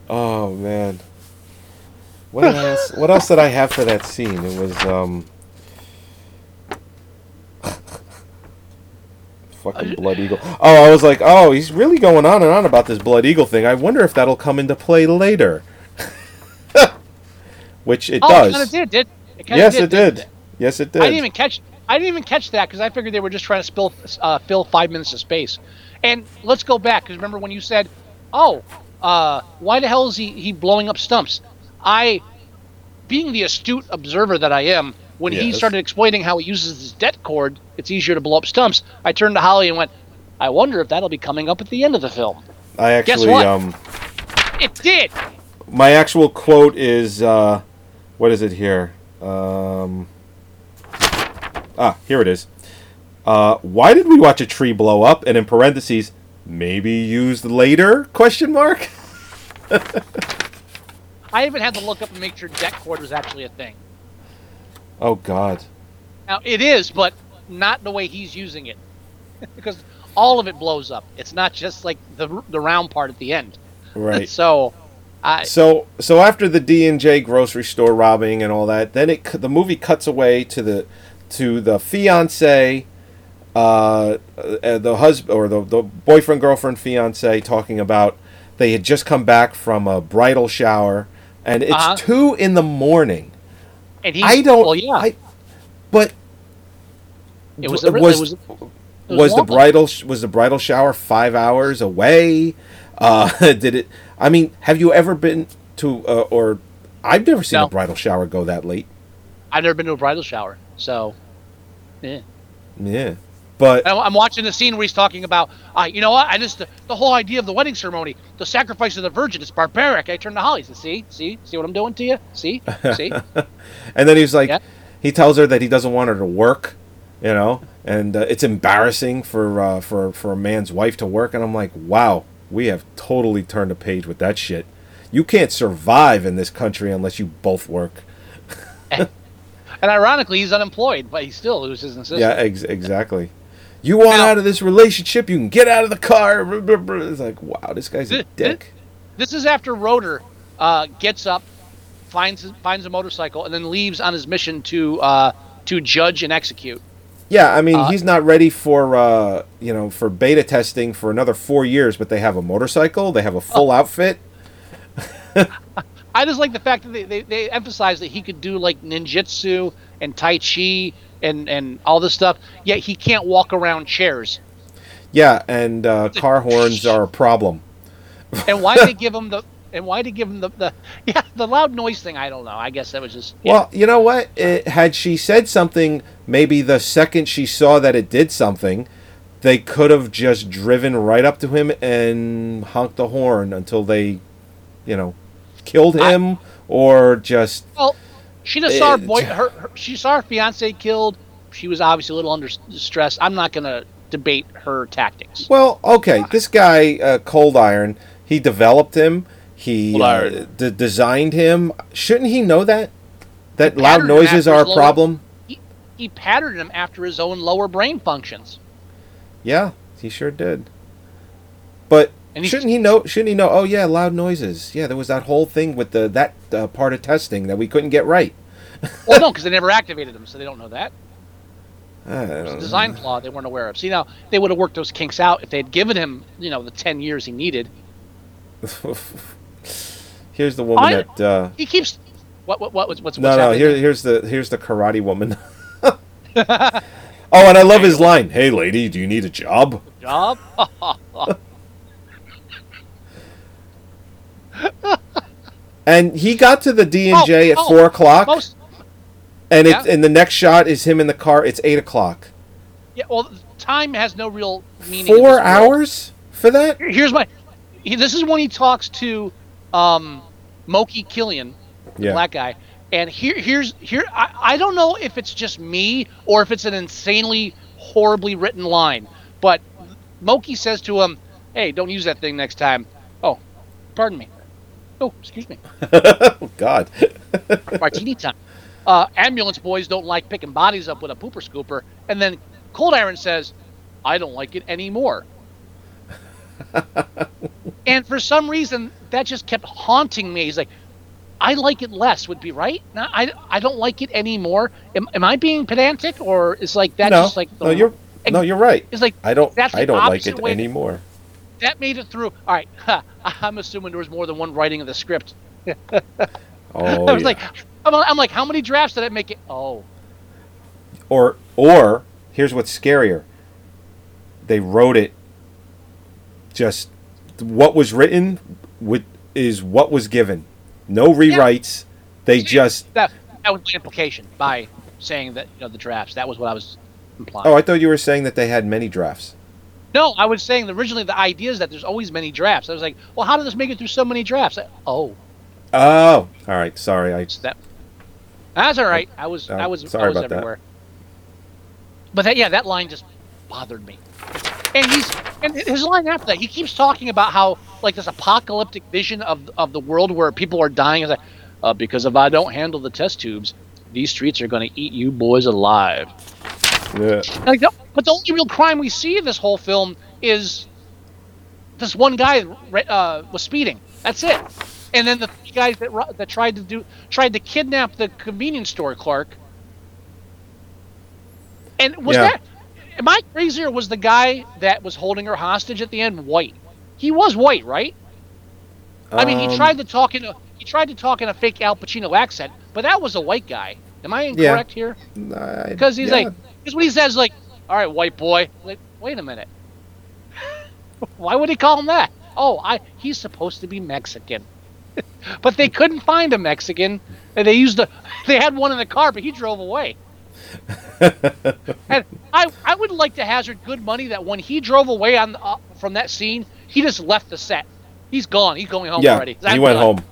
oh man. What else? What else did I have for that scene? It was um. Fucking blood eagle. Oh, I was like, oh, he's really going on and on about this blood eagle thing. I wonder if that'll come into play later. Which it oh, does. it kind of did. Did it yes, it didn't did. Yes, it did. I didn't even catch. I didn't even catch that because I figured they were just trying to spill, uh, fill five minutes of space. And let's go back because remember when you said, "Oh, uh, why the hell is he he blowing up stumps?" I, being the astute observer that I am, when he started explaining how he uses his det cord, it's easier to blow up stumps. I turned to Holly and went, "I wonder if that'll be coming up at the end of the film." I actually, Guess what? um. It did. my actual quote is uh, what is it here? Um, ah, here it is. Uh, why did we watch a tree blow up? And in parentheses, maybe used later? Question mark. I even had to look up and make sure det cord was actually a thing. Oh God. Now it is, but not the way he's using it, because all of it blows up. It's not just like the the round part at the end. Right. So, I So so after the D and J grocery store robbing and all that, then it the movie cuts away to the to the fiance, uh, uh, the husband or the the boyfriend girlfriend fiance talking about they had just come back from a bridal shower and it's Uh-huh. two in the morning. and he. I don't. Well, yeah. I, but it was. A, was it was, it was the bridal was the bridal shower five hours away? Uh, did it? I mean, have you ever been to uh, or? I've never seen No. a bridal shower go that late. I've never been to a bridal shower, so. Yeah. Yeah, but I'm watching the scene where he's talking about, uh, you know what? I just the, the whole idea of the wedding ceremony, the sacrifice of the virgin, is barbaric. I turned to Holly. Said, "See, see, see what I'm doing to you? See, see." and then he's like, Yeah. he tells her that he doesn't want her to work, you know, and uh, it's embarrassing for uh, for for a man's wife to work. And I'm like, wow, we have totally turned a page with that shit. You can't survive in this country unless you both work. And ironically, he's unemployed, but he still loses an assistant. Yeah, ex- exactly. You want Now- out of this relationship? You can get out of the car. It's like, wow, this guy's a Th- dick. This is after Rotor uh, gets up, finds finds a motorcycle, and then leaves on his mission to uh, to judge and execute. Yeah, I mean, Uh, he's not ready for uh, you know for beta testing for another four years, but they have a motorcycle, they have a full Oh. outfit. I just like the fact that they, they, they emphasize that he could do like ninjutsu and tai chi and, and all this stuff, yet he can't walk around chairs. Yeah, and uh, car horns are a problem. And why did they give him the and why did they give him the, the yeah the loud noise thing? I don't know. I guess that was just yeah. Well, you know what? It, had she said something, maybe the second she saw that it did something, they could have just driven right up to him and honked the horn until they, you know, killed him or just. Well, she just saw her boy. Her, her she saw her fiance killed. She was obviously a little under stress. I'm not gonna debate her tactics. Well, okay, this guy, uh, Coldyron, he developed him. He uh, d- designed him. Shouldn't he know that? That loud noises are a lower- problem? He, he patterned him after his own lower brain functions. Yeah, he sure did. But And shouldn't he know? Shouldn't he know? Oh yeah, loud noises. Yeah, there was that whole thing with the that uh, part of testing that we couldn't get right. Well, no, because they never activated them, so they don't know that. It's a design flaw they weren't aware of. See, now they would have worked those kinks out if they'd given him, you know, the ten years he needed. here's the woman I- that. Uh, He keeps. What? What? What? What's? What's? no, no. Here, here's the here's the karate woman. oh, and I love his line. Hey, lady, do you need a job? job. And he got to the D and J Oh, at oh, four o'clock, Most. and it and the next shot is him in the car. It's eight o'clock. Yeah. Well, time has no real meaning. Four this world. hours for that? Here's my. This is when he talks to, um, Moki Killian, the Yeah. black guy, and here, here's here. I, I don't know if it's just me or if it's an insanely horribly written line, but Moki says to him, "Hey, don't use that thing next time." Oh, pardon me. Oh, excuse me. Oh God. Martini time. Uh, ambulance boys don't like picking bodies up with a pooper scooper, and then Coldyron says, "I don't like it anymore." and for some reason, that just kept haunting me. He's like, "I like it less," would be right. No, I, I don't like it anymore. Am, am I being pedantic, or is like that no, just like the, no, you're no, you're right. It's like I don't that's I don't like it anymore. That made it through? All right, I'm assuming there was more than one writing of the script. Oh, I was yeah. like, I'm, I'm like, how many drafts did I make it? Oh, or or here's what's scarier. They wrote it. Just what was written with is what was given. No rewrites. They just. that that was the implication by saying that you know the drafts. That was what I was implying. Oh, I thought you were saying that they had many drafts. No, I was saying originally the idea is that there's always many drafts. I was like, well, how did this make it through so many drafts? I- oh, Oh, all right. Sorry, I. that. That's all right. I was Oh, I was sorry I was about that. everywhere. But that, yeah, that line just bothered me. And he's and his line after that, he keeps talking about how like this apocalyptic vision of of the world where people are dying. Is like, uh, because if I don't handle the test tubes, these streets are going to eat you boys alive. Yeah. Like, no, but the only real crime we see in this whole film is this one guy uh, was speeding. That's it. And then the three guys that that tried to do tried to kidnap the convenience store clerk. And was Yeah. that? Am I crazy or was the guy that was holding her hostage at the end white? He was white, right? I mean, he Um, tried to talk in a he tried to talk in a fake Al Pacino accent, but that was a white guy. Am I Yeah. incorrect here? Because he's yeah. like, because when he says like, "All right, white boy," like, wait a minute, why would he call him that? Oh, I he's supposed to be Mexican, but they couldn't find a Mexican, and they used the they had one in the car, but he drove away. and I I would like to hazard good money that when he drove away on uh, from that scene, he just left the set. He's gone. He's going home yeah, already. he went home.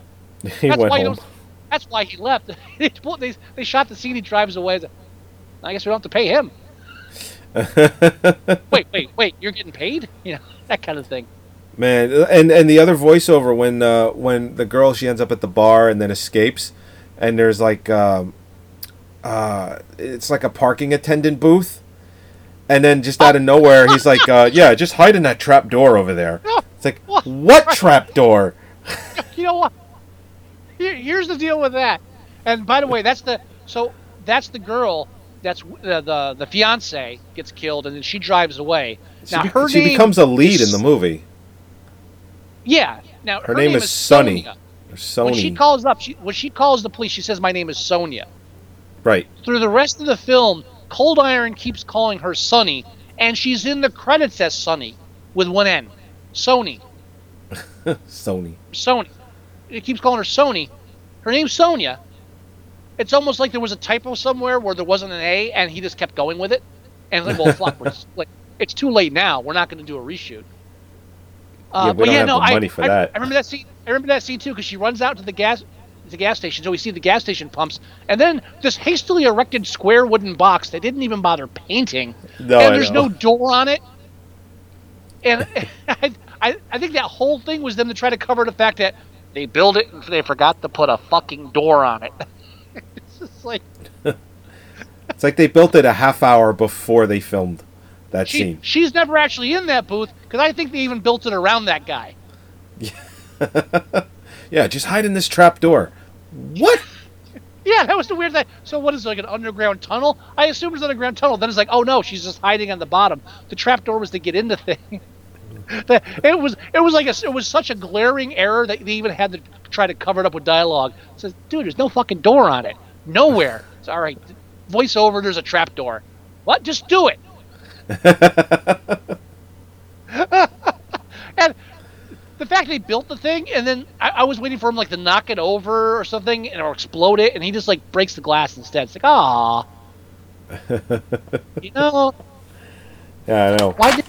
He That's went home. That's why he left. they, they they shot the scene. He drives away. I guess we don't have to pay him. wait, wait, wait! You're getting paid? You know that kind of thing. Man, and and the other voiceover when uh, when the girl she ends up at the bar and then escapes, and there's like um, uh, it's like a parking attendant booth, and then just out of nowhere he's like, uh, yeah, just hide in that trap door over there. It's like What? what trap door? you know what? Here, here's the deal with that. And by the way, that's the so that's the girl. That's uh, the the fiance gets killed, and then she drives away. She, now be- her she name becomes a lead is- in the movie. Yeah. Now Her, name, is Sunny. Or Sony. When she calls up, she when she calls the police, she says, "My name is Sonia." right. Through the rest of the film, Cold Iron keeps calling her Sunny, and she's in the credits as Sunny with one N. Sony. Sony. Sony. It keeps calling her Sony. Her name's Sonia. It's almost like there was a typo somewhere where there wasn't an A, and he just kept going with it. And it's like, well, fuck, we're just, like it's too late now. We're not going to do a reshoot. Uh, Yeah, we but don't yeah, have no, the I, money for I, that. I remember that scene. I remember that scene too because she runs out to the gas, the gas station. So we see the gas station pumps, and then this hastily erected square wooden box they didn't even bother painting, No, and I there's know. no door on it. And I, I, I think that whole thing was them to try to cover the fact that they built it and they forgot to put a fucking door on it. it's just like It's like they built it a half hour before they filmed that she, scene. she's never actually in that booth because I think they even built it around that guy. Yeah, just hide in this trap door. What? Yeah, that was the weird thing. So what is it, like an underground tunnel? I assume it's an underground tunnel. Then it's like, oh no, she's just hiding on the bottom. The trap door was to get into thing. That- it was it was like a, it was such a glaring error that they even had to try to cover it up with dialogue. It says, dude, there's no fucking door on it. Nowhere. It's all right. Voiceover, there's a trap door. What? Just do it. and the fact they built the thing and then I, I was waiting for him like to knock it over or something and or explode it and he just like breaks the glass instead. It's like, ah, you know, Yeah, I know. why did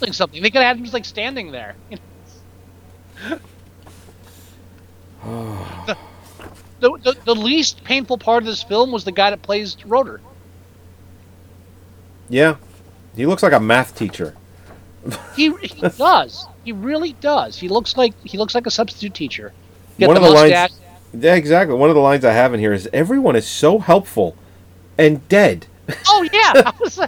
building something? They could have had him just like standing there. the, the, the, the least painful part of this film was the guy that plays Rotor. Yeah. He looks like a math teacher. He, he does. He really does. He looks like he looks like a substitute teacher. One the of the mustache. lines Yeah, exactly. One of the lines I have in here is everyone is so helpful and dead. Oh yeah, I was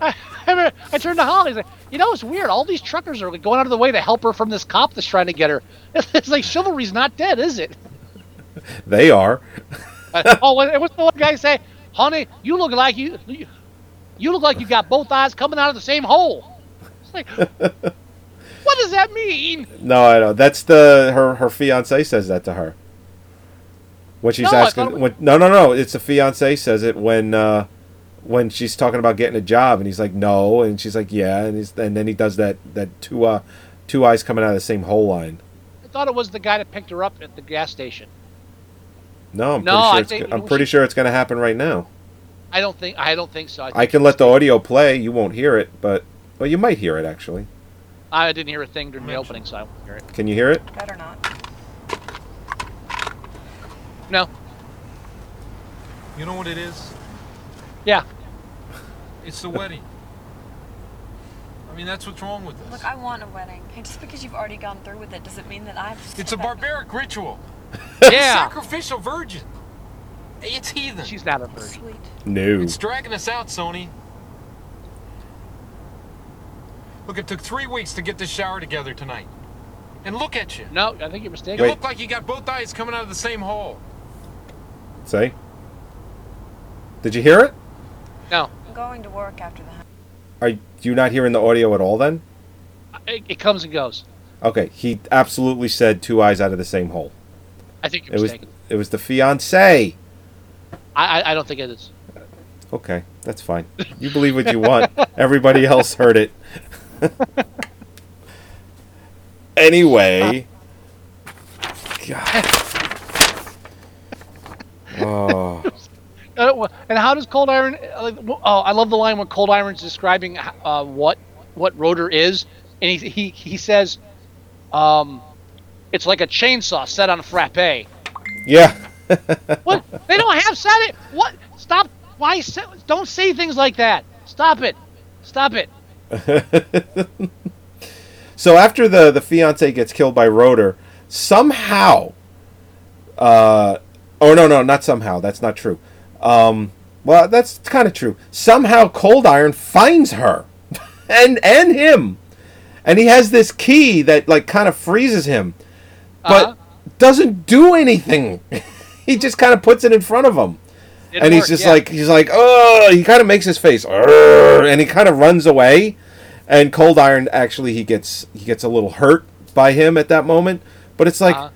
I, I, I turned to Holly. Was like, you know, it's weird. All these truckers are like, going out of the way to help her from this cop that's trying to get her. It's like chivalry's not dead, is it? They are. Uh, oh, what, what's the one guy say? Honey, you look like you, you, you look like you got both eyes coming out of the same hole. It's like, what does that mean? No, I know. That's the her her fiance says that to her. When she's No, asking was- when no no no, it's the fiance says it when uh when she's talking about getting a job and he's like no and she's like yeah and he's and then he does that that two uh two eyes coming out of the same hole line. I thought it was the guy that picked her up at the gas station. No, I'm No, pretty I it's, think- I'm pretty sure it's going to happen right now. I don't think. I don't think so. I, think I can let the audio play. You won't hear it, but well, you might hear it actually. I didn't hear a thing during the opening, so I won't hear it. Can you hear it? Better not. No. You know what it is? Yeah. It's the wedding. I mean, that's what's wrong with this. Look, I want a wedding. And just because you've already gone through with it doesn't mean that I have It's a stay back. barbaric ritual. Yeah. Sacrificial virgin. It's heathen. She's not a virgin. Sweet. No. It's dragging us out, Sony. Look, it took three weeks to get this shower together tonight. And look at you. No, I think you're mistaken. You Wait. look like you got both eyes coming out of the same hole. Say. Did you hear it? No, I'm going to work after the. Are you not hearing the audio at all then? it, it comes and goes. Okay, he absolutely said two eyes out of the same hole. I think you're It was it was the fiance. I, I I don't think it is. Okay, that's fine. You believe what you want. Everybody else heard it. anyway. God. Oh. And how does Coldyron? oh, I love the line when Coldyron's describing uh, what what Rotor is, and he he he says, um, it's like a chainsaw set on a frappe. Yeah. What? they don't have set it. What? Stop. Why? Say, don't say things like that. Stop it. Stop it. So after the the fiance gets killed by Rotor, somehow, uh, oh no no not somehow that's not true. Um, well that's kind of true. Somehow Coldyron finds her, and and him, and he has this key that like kind of freezes him, but Uh-huh. doesn't do anything. he just kind of puts it in front of him Didn't and he's just yeah. like he's like oh he kind of makes his face and he kind of runs away and Coldyron actually he gets he gets a little hurt by him at that moment but it's like Uh-huh.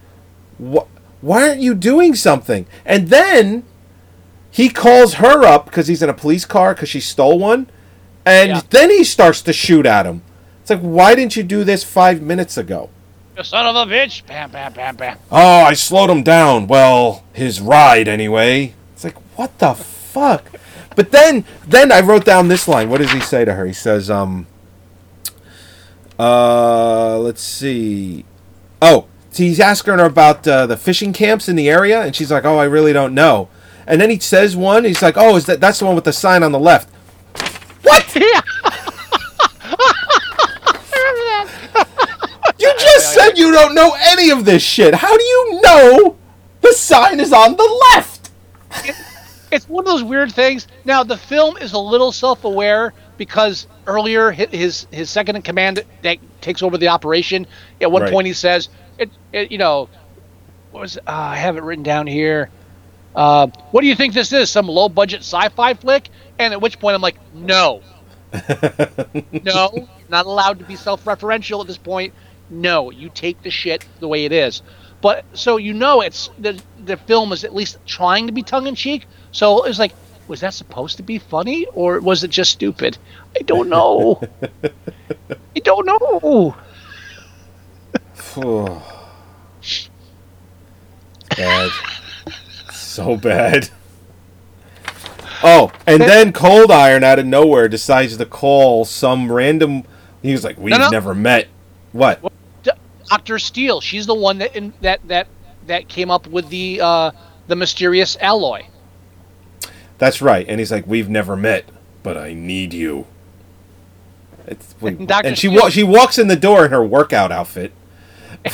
wh- why aren't you doing something and then he calls her up because he's in a police car because she stole one and Yeah. then he starts to shoot at him it's like why didn't you do this five minutes ago You son of a bitch! Bam, bam, bam, bam. Oh, I slowed him down. Well, his ride anyway. It's like what the fuck? But then then I wrote down this line. What does he say to her? He says, um uh let's see. Oh, he's asking her about uh, the fishing camps in the area and she's like, "Oh, I really don't know." And then he says one. He's like, "Oh, is that that's the one with the sign on the left?" What? Yeah. You just said you don't know any of this shit. How do you know the sign is on the left? it's one of those weird things. Now the film is a little self-aware because earlier his his second in command that takes over the operation. At one Right. point he says, "It, it you know, what was uh, I have it written down here. Uh, what do you think this is? Some low-budget sci-fi flick?" And at which point I'm like, "No, no, not allowed to be self-referential at this point. No, you take the shit the way it is." But so you know, it's the the film is at least trying to be tongue-in-cheek. So it's like, was that supposed to be funny or was it just stupid? I don't know. I don't know. bad. So bad. Oh, and then Coldyron out of nowhere decides to call some random. He was like, "We've no. never met." What? Doctor Steele. She's the one that in, that that that came up with the uh, the mysterious alloy. That's right. And he's like, "We've never met, but I need you." It's, wait, And and she wa- she walks in the door in her workout outfit.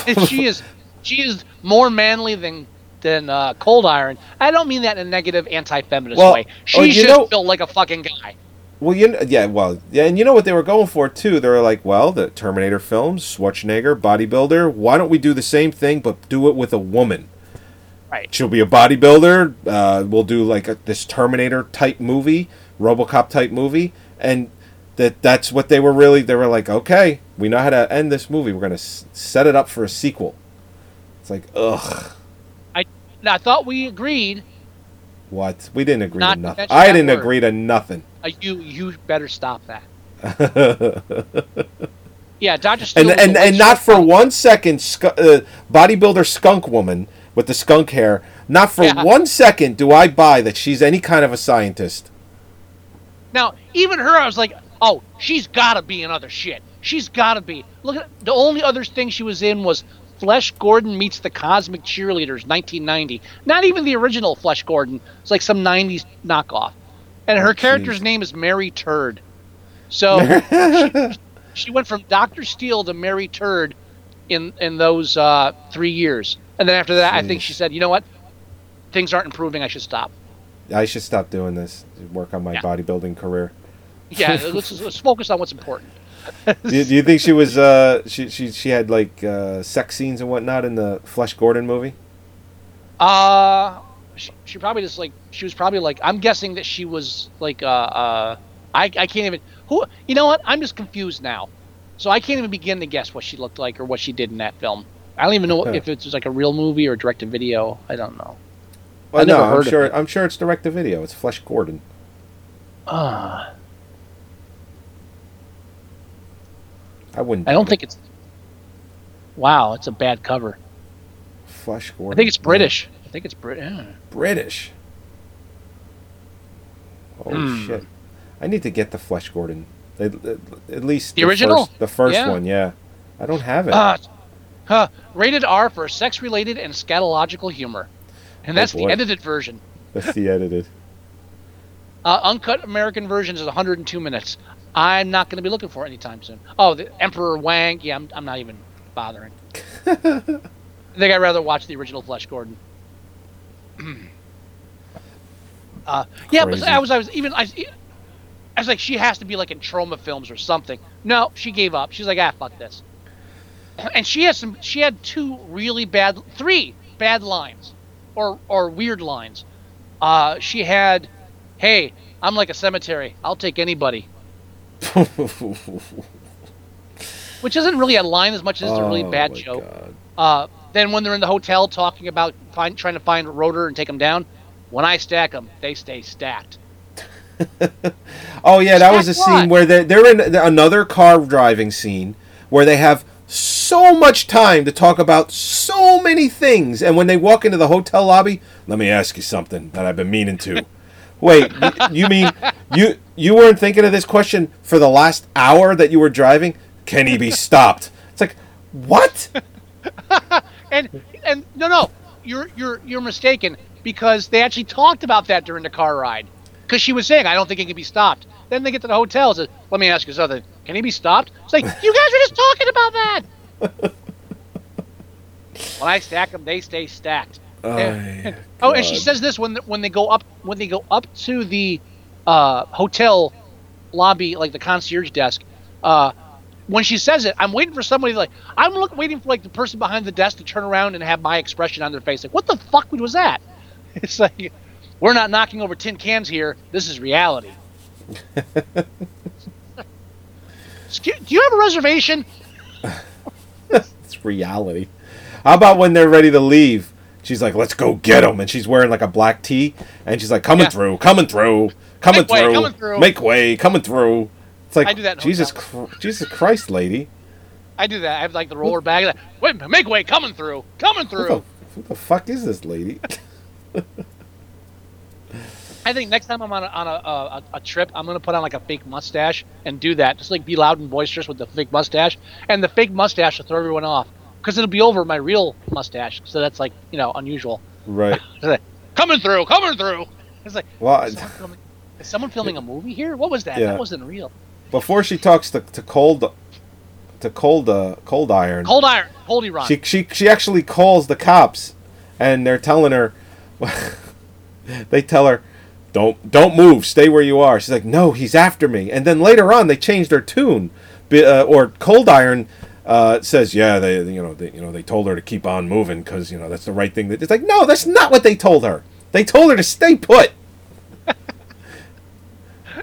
And she is she is more manly than than uh, Coldyron. I don't mean that in a negative anti-feminist Well, way. She oh, should know- feel like a fucking guy. Well, you know, yeah, well, yeah, and you know what they were going for too. They were like, well, the Terminator films, Schwarzenegger, bodybuilder. Why don't we do the same thing but do it with a woman? Right. She'll be a bodybuilder. Uh, we'll do like a, this Terminator type movie, RoboCop type movie, and that that's what they were really. They were like, okay, we know how to end this movie. We're gonna s- set it up for a sequel. It's like, ugh, I I thought we agreed. what? We didn't agree to nothing. I didn't word. agree to nothing. Uh, you you better stop that. Yeah, Doctor and and, and not for one second, sc- uh, bodybuilder skunk woman with the skunk hair. Not for Yeah. one second do I buy that she's any kind of a scientist. Now, even her, I was like, oh, she's got to be in other shit. She's got to be. Look at the only other thing she was in was Flesh Gordon meets the Cosmic Cheerleaders, 1990. Not even the original Flesh Gordon. It's like some 90s knockoff. And her character's name is Mary Turd. So she, she went from Doctor Steele to Mary Turd in in those uh, three years. And then after that, I think she said, you know what? Things aren't improving. I should stop. I should stop doing this. Work on my Yeah. bodybuilding career. Yeah, let's, let's focus on what's important. do, do you think she was? Uh, she she she had like uh, sex scenes and whatnot in the Flesh Gordon movie? Uh, she, she probably just like she was probably like I'm guessing that she was like uh uh I I can't even who you know what I'm just confused now, so I can't even begin to guess what she looked like or what she did in that film. I don't even know if it's like a real movie or direct to video. I don't know. Well, I never no, I'm sure. it. I'm sure it's direct to video. It's Flesh Gordon. Uh, I wouldn't. I don't think it's. Wow, it's a bad cover. it. Flesh Gordon. I think it's British. I think it's Brit. Yeah. British. Oh Hmm. shit! I need to get the Flesh Gordon. At, at- at least The original? first, the first Yeah. one. Yeah, I don't have it. Uh, huh, rated R for sex-related and scatological humor, and Oh, that's the edited version. That's the edited. Uh, uncut American version is 102 minutes. I'm not going to be looking for it anytime soon. Oh, the Emperor Wang. Yeah, I'm, I'm not even bothering. I think I'd rather watch the original Flesh Gordon. uh, yeah, but I was I was even I, I was like she has to be like in Troma films or something. No, she gave up. She's like ah fuck this. And she has some. She had two really bad, three bad lines, or or weird lines. Uh, she had, "Hey, I'm like a cemetery. I'll take anybody," which isn't really a line as much as it's a really Oh, bad my joke. Uh, then when they're in the hotel talking about find, trying to find Rotor and take him down, when I stack them, they stay stacked. Oh yeah, that was a scene where they're, they're in another car driving scene where they have so much time to talk about so many things, and when they walk into the hotel lobby, let me ask you something that I've been meaning to. Wait, you mean you you weren't thinking of this question for the last hour that you were driving? Can he be stopped? It's like what? And and no no, you're you're you're mistaken because they actually talked about that during the car ride. Because she was saying, I don't think he can be stopped. Then they get to the hotel. and Says, Let me ask you something. Can he be stopped? It's like you guys were just talking about that. when I stack them, they stay stacked. Oh, Ay, Oh, and she says this when when they go up when they go up to the uh, hotel lobby, like the concierge desk. Uh, when she says it, I'm waiting for somebody like I'm look, waiting for like the person behind the desk to turn around and have my expression on their face, like what the fuck was that? It's like we're not knocking over tin cans here. This is reality. Excuse- Do you have a reservation? It's reality. How about when they're ready to leave? She's like, "Let's go get them," and she's wearing like a black tee, and she's like, "Coming Yeah. through, coming through, coming Make way, through, coming through." make way, coming through." It's like I do that Jesus, Chr- Jesus Christ, lady, I do that. I have like the roller bag. Like, Wait, make way, coming through, coming the, through. who the fuck is this lady? I think next time I'm on a, on a, a, a trip, I'm gonna put on like a fake mustache and do that. Just like be loud and boisterous with the fake mustache, and the fake mustache will throw everyone off because it'll be over my real mustache. So that's like you know unusual. right. Coming through, coming through. It's like Well, is someone filming, a movie here? What was that? Yeah. That wasn't real. before she talks to, to cold, to cold, uh, Coldyron, Cold iron, Holdy Ron. she she she actually calls the cops, and they're telling her, they tell her, don't don't move, stay where you are. She's like, no, he's after me. And then later on, they change their tune, uh, or Coldyron uh, says, yeah, they you know they you know they told her to keep on moving because you know that's the right thing. That it's like, no, that's not what they told her. They told her to stay put.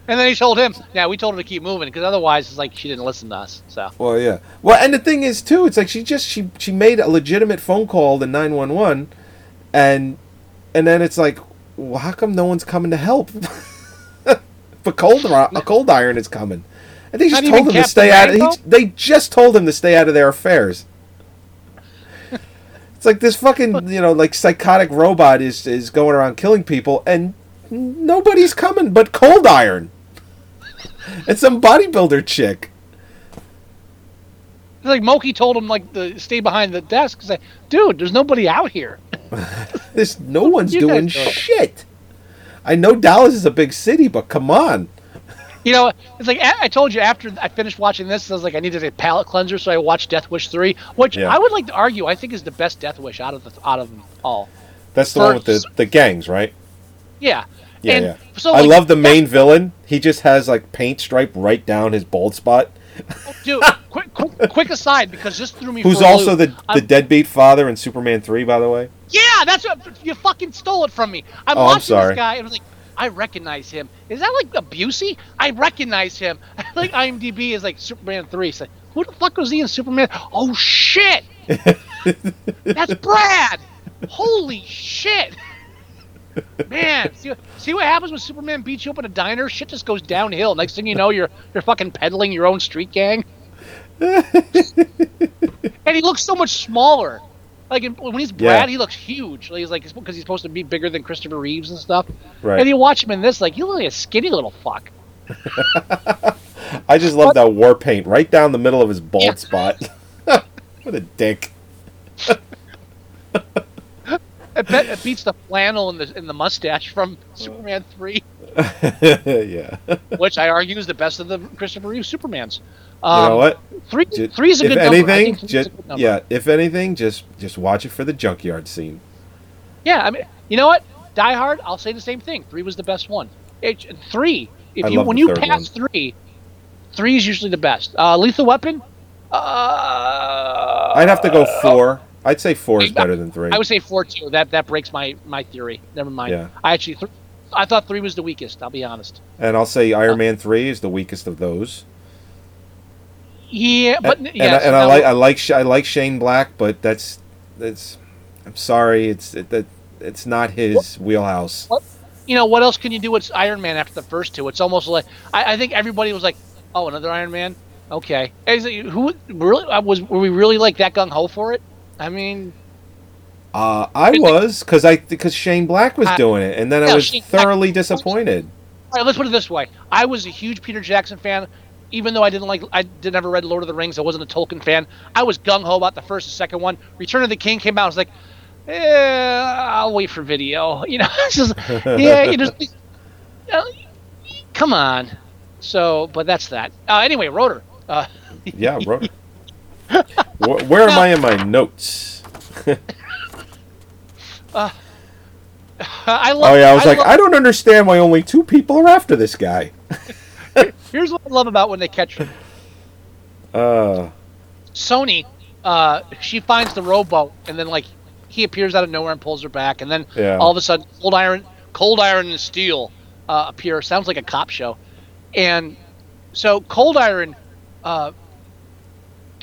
And then he told him, "Yeah, we told him to keep moving because otherwise it's like she didn't listen to us." So Well, yeah. Well, and the thing is too, it's like she just she she made a legitimate phone call to nine one one, and and then it's like, well, how come no one's coming to help? but cold a Coldyron is coming, and they just Not told him to Captain stay out. Of, he, they just told him to stay out of their affairs. it's like this fucking you know like psychotic robot is is going around killing people, and nobody's coming but Coldyron. And some bodybuilder chick. it's like Moki told him like to stay behind the desk. He's like, "Dude, there's nobody out here." This no one's doing guys doing? shit. I know Dallas is a big city, but come on. You know, it's like I told you after I finished watching this, I was like, I needed a palate cleanser, so I watched Death Wish three, which Yeah. I would like to argue I think is the best Death Wish out of the out of them all. That's the one with the, the gangs, right? Yeah. Yeah, and yeah. So I love the main villain. He just has like paint stripe right down his bald spot. Dude, quick, quick, quick aside because this threw me. Who's also the the I'm- deadbeat father in Superman three, by the way. Yeah, that's what you fucking stole it from me. I'm Oh, I'm watching sorry. this guy and I was like, I recognize him. Is that like Abusey? I recognize him. like IMDb is like Superman three. It's like, who the fuck was he in Superman? Oh shit! that's Brad. Holy shit! Man, see, see what happens when Superman beats you up in a diner? Shit just goes downhill. Next thing you know, you're you're fucking peddling your own street gang. and he looks so much smaller. Like in, when he's Brad, Yeah. he looks huge. Like he's like because he's supposed to be bigger than Christopher Reeves and stuff. Right. And you watch him in this, like you look like a skinny little fuck. I just love that war paint right down the middle of his bald Yeah. spot. what a dick. It, bet, it beats the flannel and the in the mustache from Superman three, yeah. which I argue is the best of the Christopher Reeve Supermans. you Um, know what? Three, three's a if good anything, three's a good number. yeah. If anything, just just watch it for the junkyard scene. Yeah, I mean, you know what? Die Hard. I'll say the same thing. Three was the best one. It, three. If I you when you pass three, three is usually the best. Uh, Lethal Weapon. Uh, I'd have to go four. I'd say four is better than three. I would say four too. That that breaks my my theory. Never mind. Yeah. I actually, th- I thought three was the weakest. I'll be honest. and I'll say Iron Man three is the weakest of those. Yeah, but and, yes, and I no, like I like I like Shane Black, but that's that's. I'm sorry, it's it, that it's not his wheelhouse. you know what else can you do with Iron Man after the first two? It's almost like I, I think everybody was like, "Oh, another Iron Man." Okay, Is it- who really uh, was? Were we really like that gung ho for it? I mean, Uh, I was because I because Shane Black was I- doing it, and then I was Shane thoroughly disappointed. all right, let's put it this way: I was a huge Peter Jackson fan, even though I didn't like, I didn't ever read Lord of the Rings. I wasn't a Tolkien fan. I was gung ho about the first and second one. Return of the King came out. I was like, eh, I'll wait for video. You know, it's just yeah, you just uh, come on. So, but that's that. Uh, anyway, Rotor. Uh, Yeah, bro. Wh- Where am I in my notes? I love. Oh yeah, I was like, love- I don't understand why only two people are after this guy. Here's what I love about when they catch him. Uh, Sony. Uh, she finds the rowboat, and then like he appears out of nowhere and pulls her back, and then Yeah. all of a sudden, Coldyron, cold iron and Steele uh, appear. Sounds like a cop show, and so Coldyron uh,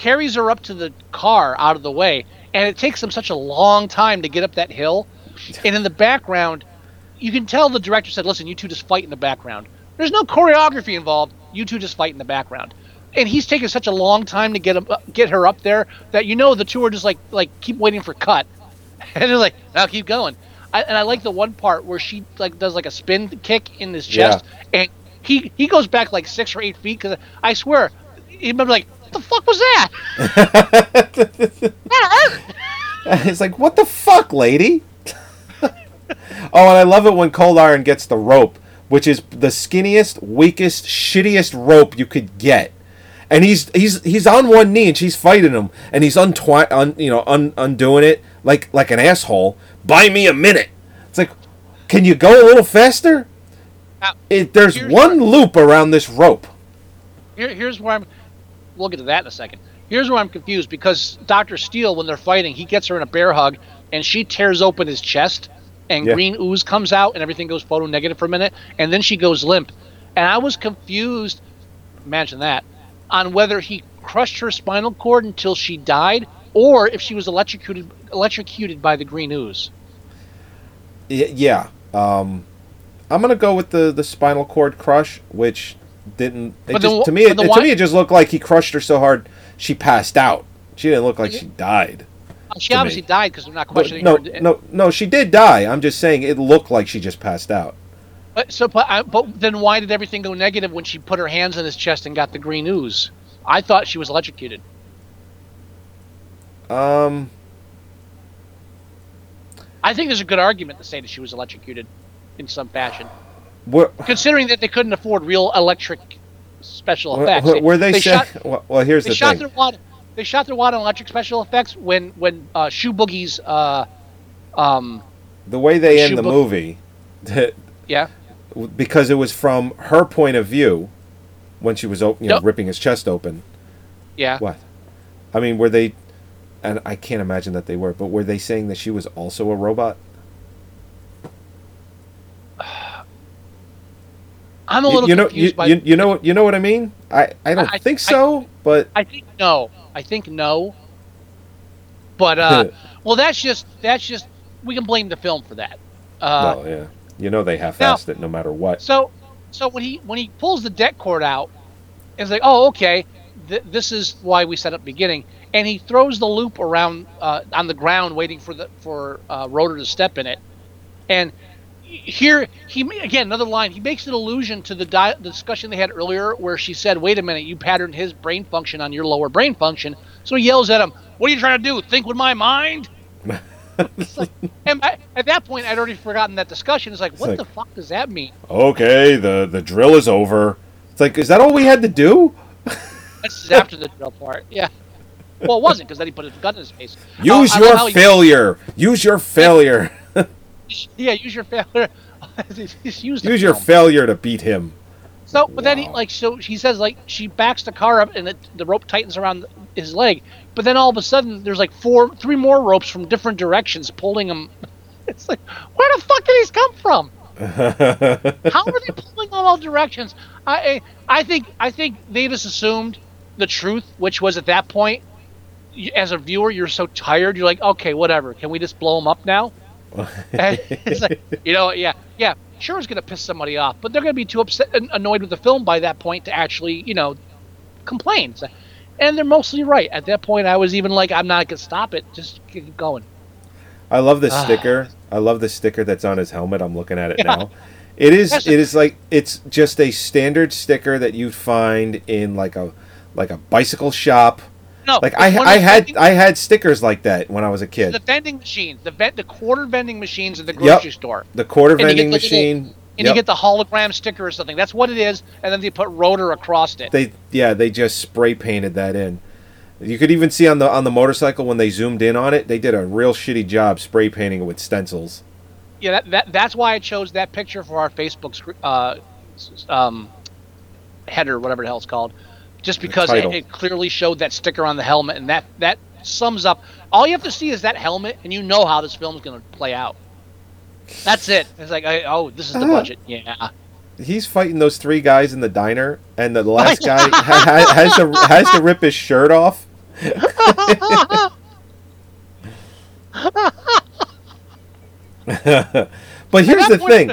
carries her up to the car out of the way, and it takes them such a long time to get up that hill. And in the background, you can tell the director said, "Listen, you two just fight in the background. There's no choreography involved. You two just fight in the background." And he's taking such a long time to get him, get her up there that you know the two are just like like keep waiting for cut, and they're like, "I'll keep going." I, and I like the one part where she like does like a spin kick in his chest, and he he goes back like six or eight feet because I swear, he'd be like, "What the fuck was that?" that hurt. it's like, what the fuck, lady? oh, and I love it when Coldyron gets the rope, which is the skinniest, weakest, shittiest rope you could get. And he's he's he's on one knee and she's fighting him, and he's untwi- un, you know un, undoing it like like an asshole. Buy me a minute. It's like, can you go a little faster? Now, It, there's here's one loop around this rope. Here, here's where I'm. We'll get to that in a second. Here's where I'm confused because Doctor Steele, when they're fighting, he gets her in a bear hug, and she tears open his chest, and Yeah. green ooze comes out, and everything goes photo negative for a minute, and then she goes limp, and I was confused. Imagine that, on whether he crushed her spinal cord until she died, or if she was electrocuted electrocuted by the green ooze. Yeah. Um, I'm gonna go with the the spinal cord crush, which didn't. It just, to me, but it, to me, it just looked like he crushed her so hard she passed out. She didn't look like she died. She obviously me. died because they're not But questioning no, her. no, no, she did die. I'm just saying it looked like she just passed out. But so, but, I, but then why did everything go negative when she put her hands in his chest and got the green ooze? I thought she was electrocuted. Um, I think there's a good argument to say that she was electrocuted in some fashion, what, considering that they couldn't afford real electric special effects. where they, say? shot, well, well, here's they the shot thing. their wad. They shot their wad on electric special effects when when uh, Shoe Boogie's uh, um, The way they end Shoe the movie, yeah because it was from her point of view when she was you know, Yep. ripping his chest open. yeah What? I mean, were they? And I can't imagine that they were, but were they saying that she was also a robot? I'm a You- little you know, confused you, by. you, you know, you know what I mean. I, I don't I- think I- so, but I think no. I think no. But uh, well, that's just that's just we can blame the film for that. Uh, well, yeah, you know they half-assed it no matter what. So, so when he when he pulls the det cord out, it's like, oh, okay, th- this is why we set up beginning, and he throws the loop around uh, on the ground, waiting for the for uh, Rotor to step in it, and here he again another line. He makes an allusion to the, di- the discussion they had earlier, where she said, "Wait a minute, you patterned his brain function on your lower brain function." So he yells at him, "What are you trying to do? Think with my mind?" Like- and I, at that point, I'd already forgotten that discussion. It's like, what like- the fuck does that mean? okay, the the drill is over. It's like, is that all we had to do? This is after the drill part. Yeah. Well, it wasn't because then he put his gun in his face. Use Uh, your how he- failure. Use your failure. Yeah, use your failure. Use the Use your failure to beat him. So, but then he like so she says like she backs the car up and it, the rope tightens around his leg, but then all of a sudden there's like four, three more ropes from different directions pulling him. It's like where the fuck did these come from? How are they pulling in all directions? I I I think I think they just assumed the truth, which was at that point, as a viewer, you're so tired, you're like, okay, whatever. Can we just blow him up now? It's like, you know, yeah, yeah, sure, it's gonna piss somebody off, but they're gonna be too upset and annoyed with the film by that point to actually, you know, complain. And they're mostly right. At that point, I was even like, I'm not gonna stop it. Just keep going. I love the Ah. sticker. I love the sticker that's on his helmet. I'm looking at it now. It is it is like it's just a standard sticker that you'd find in like a like a bicycle shop. No, Like I I had vending- I had stickers like that when I was a kid. the vending machines, the vent, the quarter vending machines in the grocery store. The quarter And get vending machine. And Yep. you get the hologram sticker or something. That's what it is. And then they put rotor across it. they yeah they just spray painted that in. You could even see on the on the motorcycle when they zoomed in on it, they did a real shitty job spray painting it with stencils. yeah, that, that that's why I chose that picture for our Facebook uh, um, header, whatever the hell it's called, just because it, it clearly showed that sticker on the helmet, and that that sums up. All you have to see is that helmet, and you know how this film's going to play out. That's it. It's like, I, oh, this is the Ah. budget. Yeah. He's fighting those three guys in the diner, and the last guy ha- ha- has to has to rip his shirt off. but here's the thing: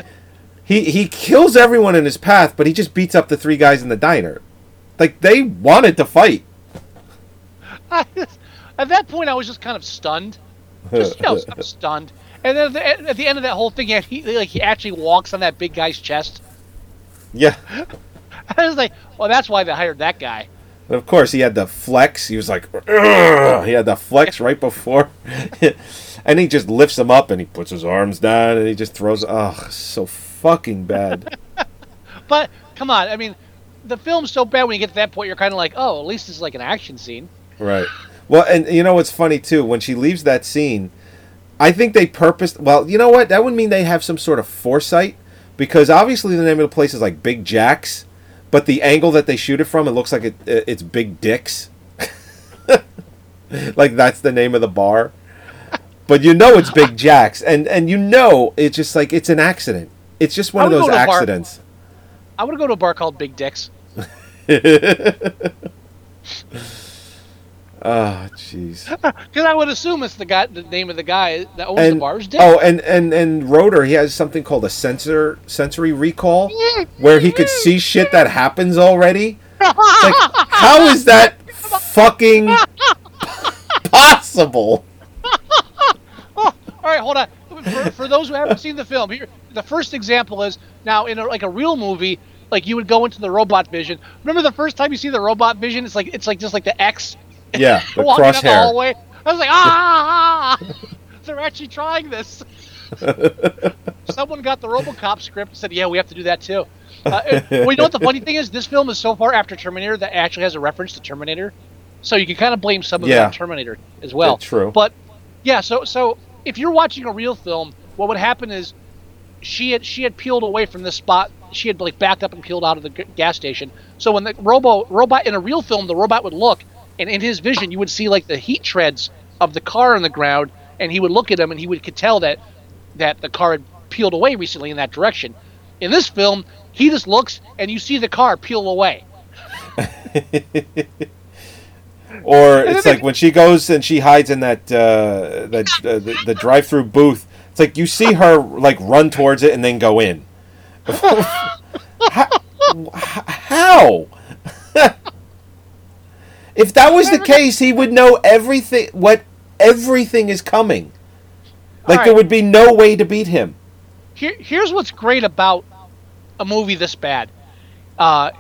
he he kills everyone in his path, but he just beats up the three guys in the diner. Like they wanted to fight. At that point, I was just kind of stunned. Just, you know, I'm stunned. And then at the, at the end of that whole thing, he, like he actually walks on that big guy's chest. Yeah, I was like, well, that's why they hired that guy. and of course he had the flex. He was like, "Ugh." he had the flex right before, and he just lifts him up and he puts his arms down and he just throws. Oh, so fucking bad. But come on, I mean, the film's so bad when you get to that point, you're kind of like, oh, at least it's like an action scene. Right. Well, and you know what's funny too? When she leaves that scene, I think they purposed. Well, you know what? That would mean they have some sort of foresight, because obviously the name of the place is like Big Jack's, but the angle that they shoot it from, it looks like it, it's Big Dick's. like that's the name of the bar. But you know it's Big Jack's, and and you know it's just like it's an accident. It's just one of those accidents. I want to go to a bar called Big Dick's. Oh, jeez. Because I would assume it's the guy, the name of the guy that owns and the bars. Dick. oh, and and and Rotor, he has something called a sensor sensory recall, where he could see shit that happens already. It's like, how is that fucking possible? All right, hold on. For, for those who haven't seen the film, here the first example is now in a, like a real movie, like you would go into the robot vision. Remember the first time you see the robot vision? It's like it's like just like the X Yeah, the walking down the crosshair. hallway. I was like, ah, they're actually trying this. Someone got the RoboCop script and said, "Yeah, we have to do that too." Uh, it- well, you know what the funny thing is? This film is so far after Terminator that actually has a reference to Terminator, so you can kind of blame some of it Yeah. on Terminator as well. True. But yeah, so so if you're watching a real film, what would happen is she had she had peeled away from this spot. She had like backed up and peeled out of the g- gas station. So when the robo robot in a real film, the robot would look, and in his vision, you would see like the heat treads of the car on the ground, and he would look at them, and he would could tell that that the car had peeled away recently in that direction. In this film, he just looks, and you see the car peel away. Or it's like when she goes and she hides in that uh, that uh, the, the drive-through booth. It's like you see her like run towards it and then go in. how? how? if that was the case, he would know everything. What everything is coming. Like there would be no way to beat him. Here, here's what's great about a movie this bad. Uh,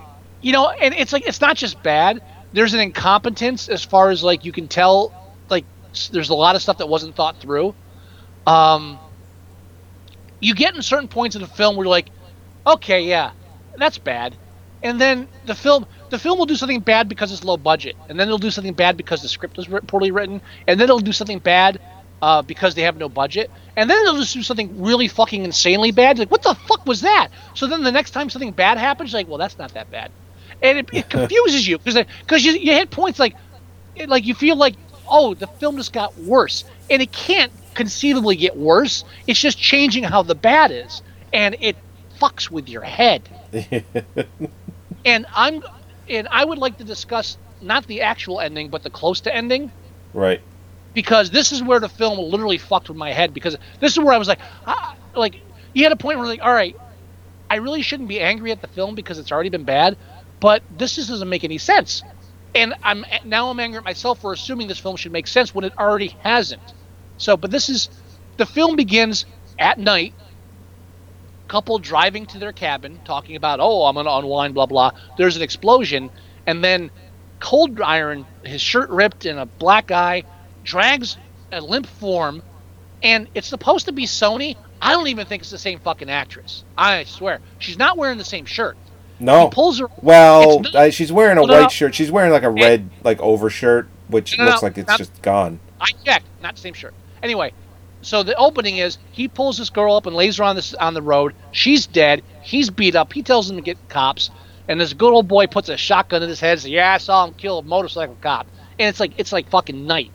you know, and it's like it's not just bad. There's an incompetence as far as like you can tell. Like there's a lot of stuff that wasn't thought through. Um, you get in certain points in the film where you're like, okay, yeah, that's bad, and then the film the film will do something bad because it's low budget, and then it'll do something bad because the script was poorly written, and then it'll do something bad uh, because they have no budget, and then it'll just do something really fucking insanely bad. Like, what the fuck was that? So then the next time something bad happens, you're like, well, that's not that bad, and it, it confuses you because because you, you hit points like it, like you feel like oh the film just got worse, and it can't conceivably get worse. It's just changing how the bad is, and it fucks with your head. and I'm and I would like to discuss not the actual ending, but the close to ending Right. because this is where the film literally fucked with my head because this is where I was like, ah, like you had a point where like, all right, I really shouldn't be angry at the film because it's already been bad, but this just doesn't make any sense, and I'm now I'm angry at myself for assuming this film should make sense when it already hasn't. So, but this is the film begins at night. Couple driving to their cabin, talking about, oh, I'm gonna unwind, blah blah. There's an explosion, and then Coldyron, his shirt ripped and a black eye, drags a limp form, and it's supposed to be Sony. I don't even think it's the same fucking actress. I swear, she's not wearing the same shirt. No. He pulls her. Well, uh, she's wearing a white shirt. She's wearing like a red like overshirt, which No, no, looks no, like it's not- just gone. I checked, not the same shirt. Anyway, so the opening is he pulls this girl up and lays her on this on the road. She's dead. He's beat up. He tells him to get cops, and this good old boy puts a shotgun in his head. and Says, "Yeah, I saw him kill a motorcycle cop." And it's like it's like fucking night.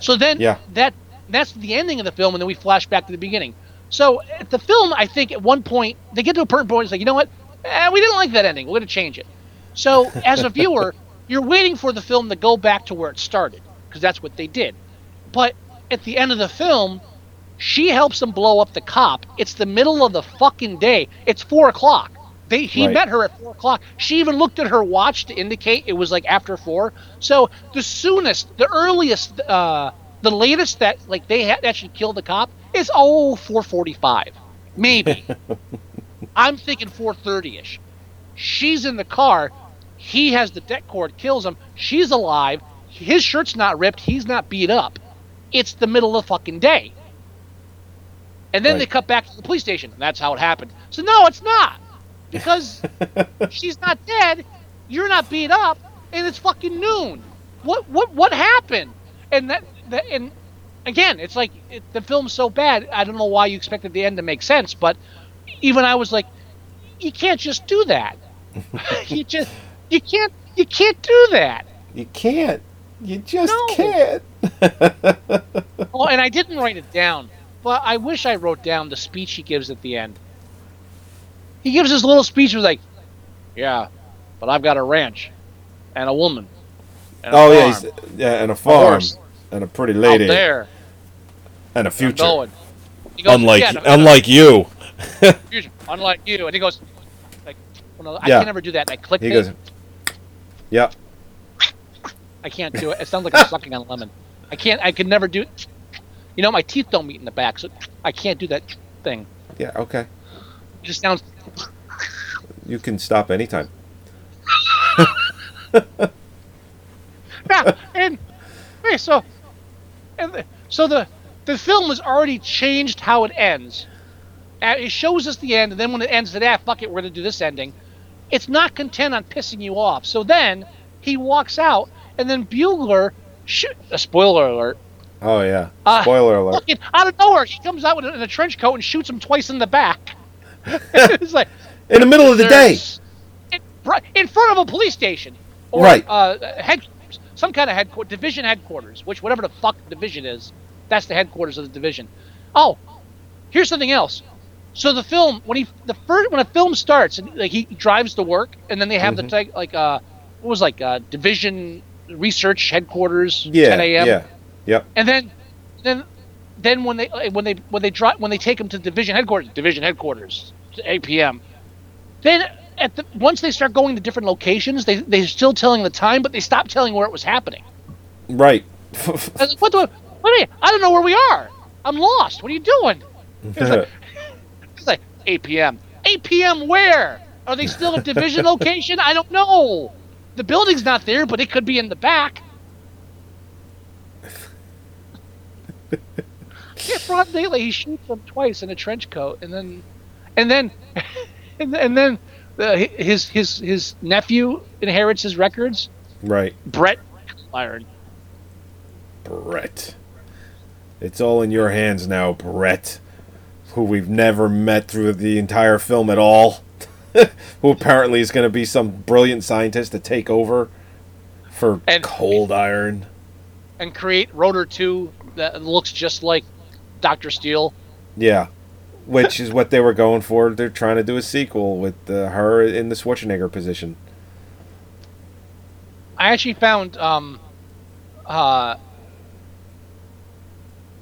So then Yeah. that that's the ending of the film, and then we flash back to the beginning. So at the film, I think at one point they get to a certain point. It's like, you know what? Eh, we didn't like that ending. We're going to change it. So as a viewer, you're waiting for the film to go back to where it started because that's what they did. But at the end of the film, she helps him blow up the cop. It's the middle of the fucking day. It's four o'clock. They he Right. met her at four o'clock. She even looked at her watch to indicate it was like after four. So the soonest, the earliest, uh, the latest that like they had actually killed the cop is oh 4:45, maybe. I'm thinking 4:30 ish. She's in the car. He has the det cord, kills him. She's alive. His shirt's not ripped. He's not beat up. It's the middle of the fucking day. And then Right. they cut back to the police station. And that's how it happened. So no, it's not. Because she's not dead. You're not beat up, and it's fucking noon. What what what happened? And that, that and again, it's like it, the film's so bad. I don't know why you expected the end to make sense, but even I was like, you can't just do that. you just you can't you can't do that. You can't. You just No. can't. Oh, and I didn't write it down, but I wish I wrote down the speech he gives at the end. He gives this little speech he's like, "Yeah, but I've got a ranch, and a woman, and a Oh yeah, farm he's, yeah, and a farm, horse. and a pretty lady, out there, and a future. going." He goes, Unlike "Yeah, no, unlike you. future, unlike you," and he goes, "Like, well, no, I Yeah. can never do that." And I click He it. goes. Yep. I can't do it. It sounds like I'm sucking on a lemon. I can't. I can never do. You know, my teeth don't meet in the back, so I can't do that thing. Yeah. Okay. It just sounds. You can stop anytime. yeah, and hey, so, and so the the film has already changed how it ends. Uh, it shows us the end, and then when it ends, it ah, fuck it, we're gonna do this ending. It's not content on pissing you off. So then he walks out, and then Bugler, sh- a spoiler alert, Oh yeah. Uh, Spoiler alert. fucking out of nowhere, he comes out with a, in a trench coat and shoots him twice in the back. it's like In the middle of the day. in, in front of a police station, or Right. uh, headquarters, some kind of headquarters, division headquarters, which whatever the fuck division is, that's the headquarters of the division. Oh, here's something else. So the film, when he the first when a film starts, and like he drives to work, and then they have Mhm. the like uh, what was like uh, division research headquarters, Yeah. 10 a.m. Yeah. Yep. And then, then, then when they when they when they drive when they take them to division headquarters, division headquarters, 8 p.m. Then at the once they start going to different locations, they they're still telling the time, but they stop telling where it was happening. Right. I like, what do I, what do you, I don't know where we are. I'm lost. What are you doing? It's like, it's like 8 p.m. 8 p.m. Where? Are they still at division location? I don't know. The building's not there, but it could be in the back. Yeah, broad daylight. He shoots him twice in a trench coat, and then, and then, and, and then, uh, his his his nephew inherits his records. Right. Brett Iron. Brett. It's all in your hands now, Brett. Who we've never met through the entire film at all. who apparently is going to be some brilliant scientist to take over for And- Cold Iron. and create Rotor 2 that looks just like Doctor Steele. Yeah. Which is what they were going for. They're trying to do a sequel with uh, her in the Schwarzenegger position. I actually found um, uh,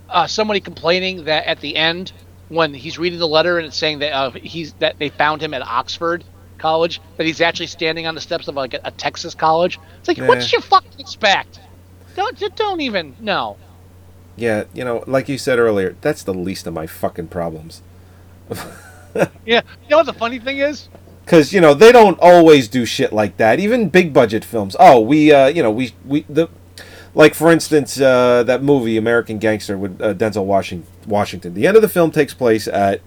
uh, somebody complaining that at the end, when he's reading the letter and it's saying that uh, he's that they found him at Oxford College, that he's actually standing on the steps of like a, a Texas college. It's like, Yeah. what you fucking expect? Don't don't even no. Yeah, you know, like you said earlier, that's the least of my fucking problems. Yeah, you know what the funny thing is? because you know they don't always do shit like that. Even big budget films. Oh, we uh, you know we we the like for instance uh, that movie American Gangster with uh, Denzel Washington. Washington. The end of the film takes place at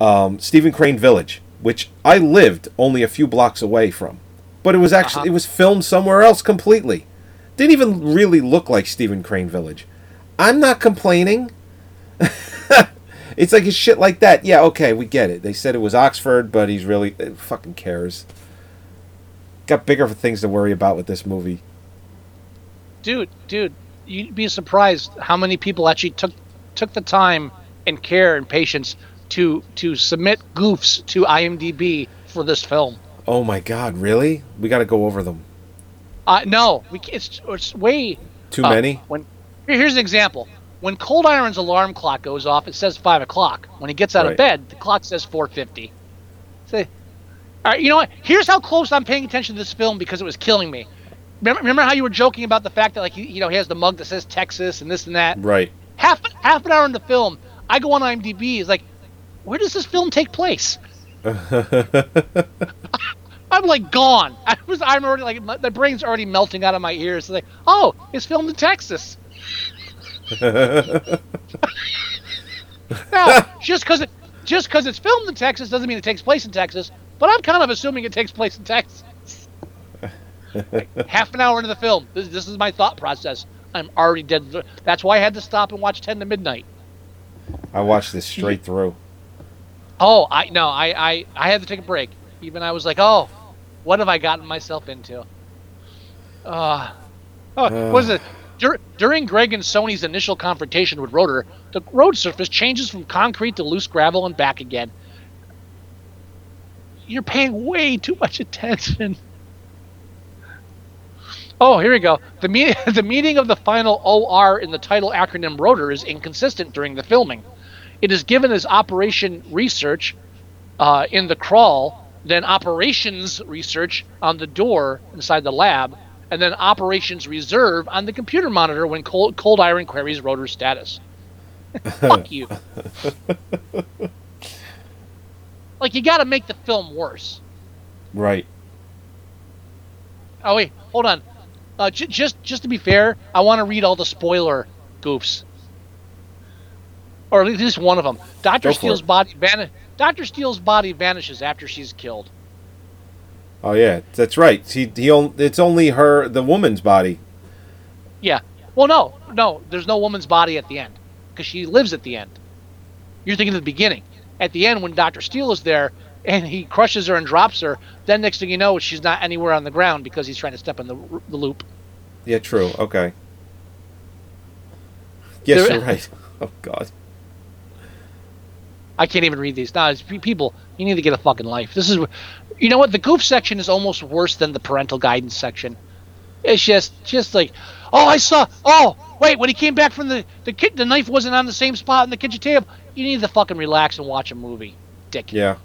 um, Stephen Crane Village, which I lived only a few blocks away from, but it was actually it was filmed somewhere else completely. Didn't even really look like Stephen Crane Village. I'm not complaining. It's like it's shit like that. Yeah, okay, we get it. They said it was Oxford, but he's really uh, fucking cares. Got bigger things to worry about with this movie. dude, dude, you'd be surprised how many people actually took took the time and care and patience to to submit goofs to IMDb for this film. Oh my god, really? We got to go over them. Uh, no, we it's it's way Too uh, many? When here's an example. When Coldyron's alarm clock goes off, it says five o'clock. When he gets out Right. of bed, the clock says four fifty. Say, all right, you know what? Here's how close I'm paying attention to this film because it was killing me. Remember, remember how you were joking about the fact that like he, you know he has the mug that says Texas and this and that. Right. Half half an hour into the film, I go on IMDb. It's like, where does this film take place? I'm like gone. I was. I'm already like my, the brain's already melting out of my ears. It's like, oh, it's filmed in Texas. now, just because it just because it's filmed in Texas doesn't mean it takes place in Texas. But I'm kind of assuming it takes place in Texas. Like, half an hour into the film, this, this is my thought process. I'm already dead. That's why I had to stop and watch Ten to Midnight. I watched this straight through. Oh, I no, I, I I had to take a break. Even I was like, oh, what have I gotten myself into? Uh, oh, was it? Dur- during Greg and Sony's initial confrontation with Rotor, the road surface changes from concrete to loose gravel and back again. You're paying way too much attention. Oh, here we go. The, me- the meaning of the final OR in the title acronym Rotor is inconsistent during the filming. It is given as Operation Research uh, in the crawl, then Operations Research on the door inside the lab, and then Operations Reserve on the computer monitor when Cold, Coldyron queries rotor status. Fuck you. like, you gotta make the film worse. Right. Oh, wait, hold on. Uh, j- just, just to be fair, I want to read all the spoiler goofs. Or at least one of them. Doctor Steele's it. body van- Doctor Steele's body vanishes after she's killed. Oh yeah, that's right. He he. It's only her, the woman's body. Yeah. Well, no, no. There's no woman's body at the end because she lives at the end. You're thinking of the beginning. At the end, when Doctor Steele is there and he crushes her and drops her, then next thing you know, she's not anywhere on the ground because he's trying to step in the, the loop. Yeah, true. Okay. Yes, There- you're right. Oh God. I can't even read these. Nah, it's, people, you need to get a fucking life. This is, you know what? The goof section is almost worse than the parental guidance section. It's just, just like, oh, I saw. Oh, wait, when he came back from the the kid, the knife wasn't on the same spot in the kitchen table. You need to fucking relax and watch a movie, dick. Yeah.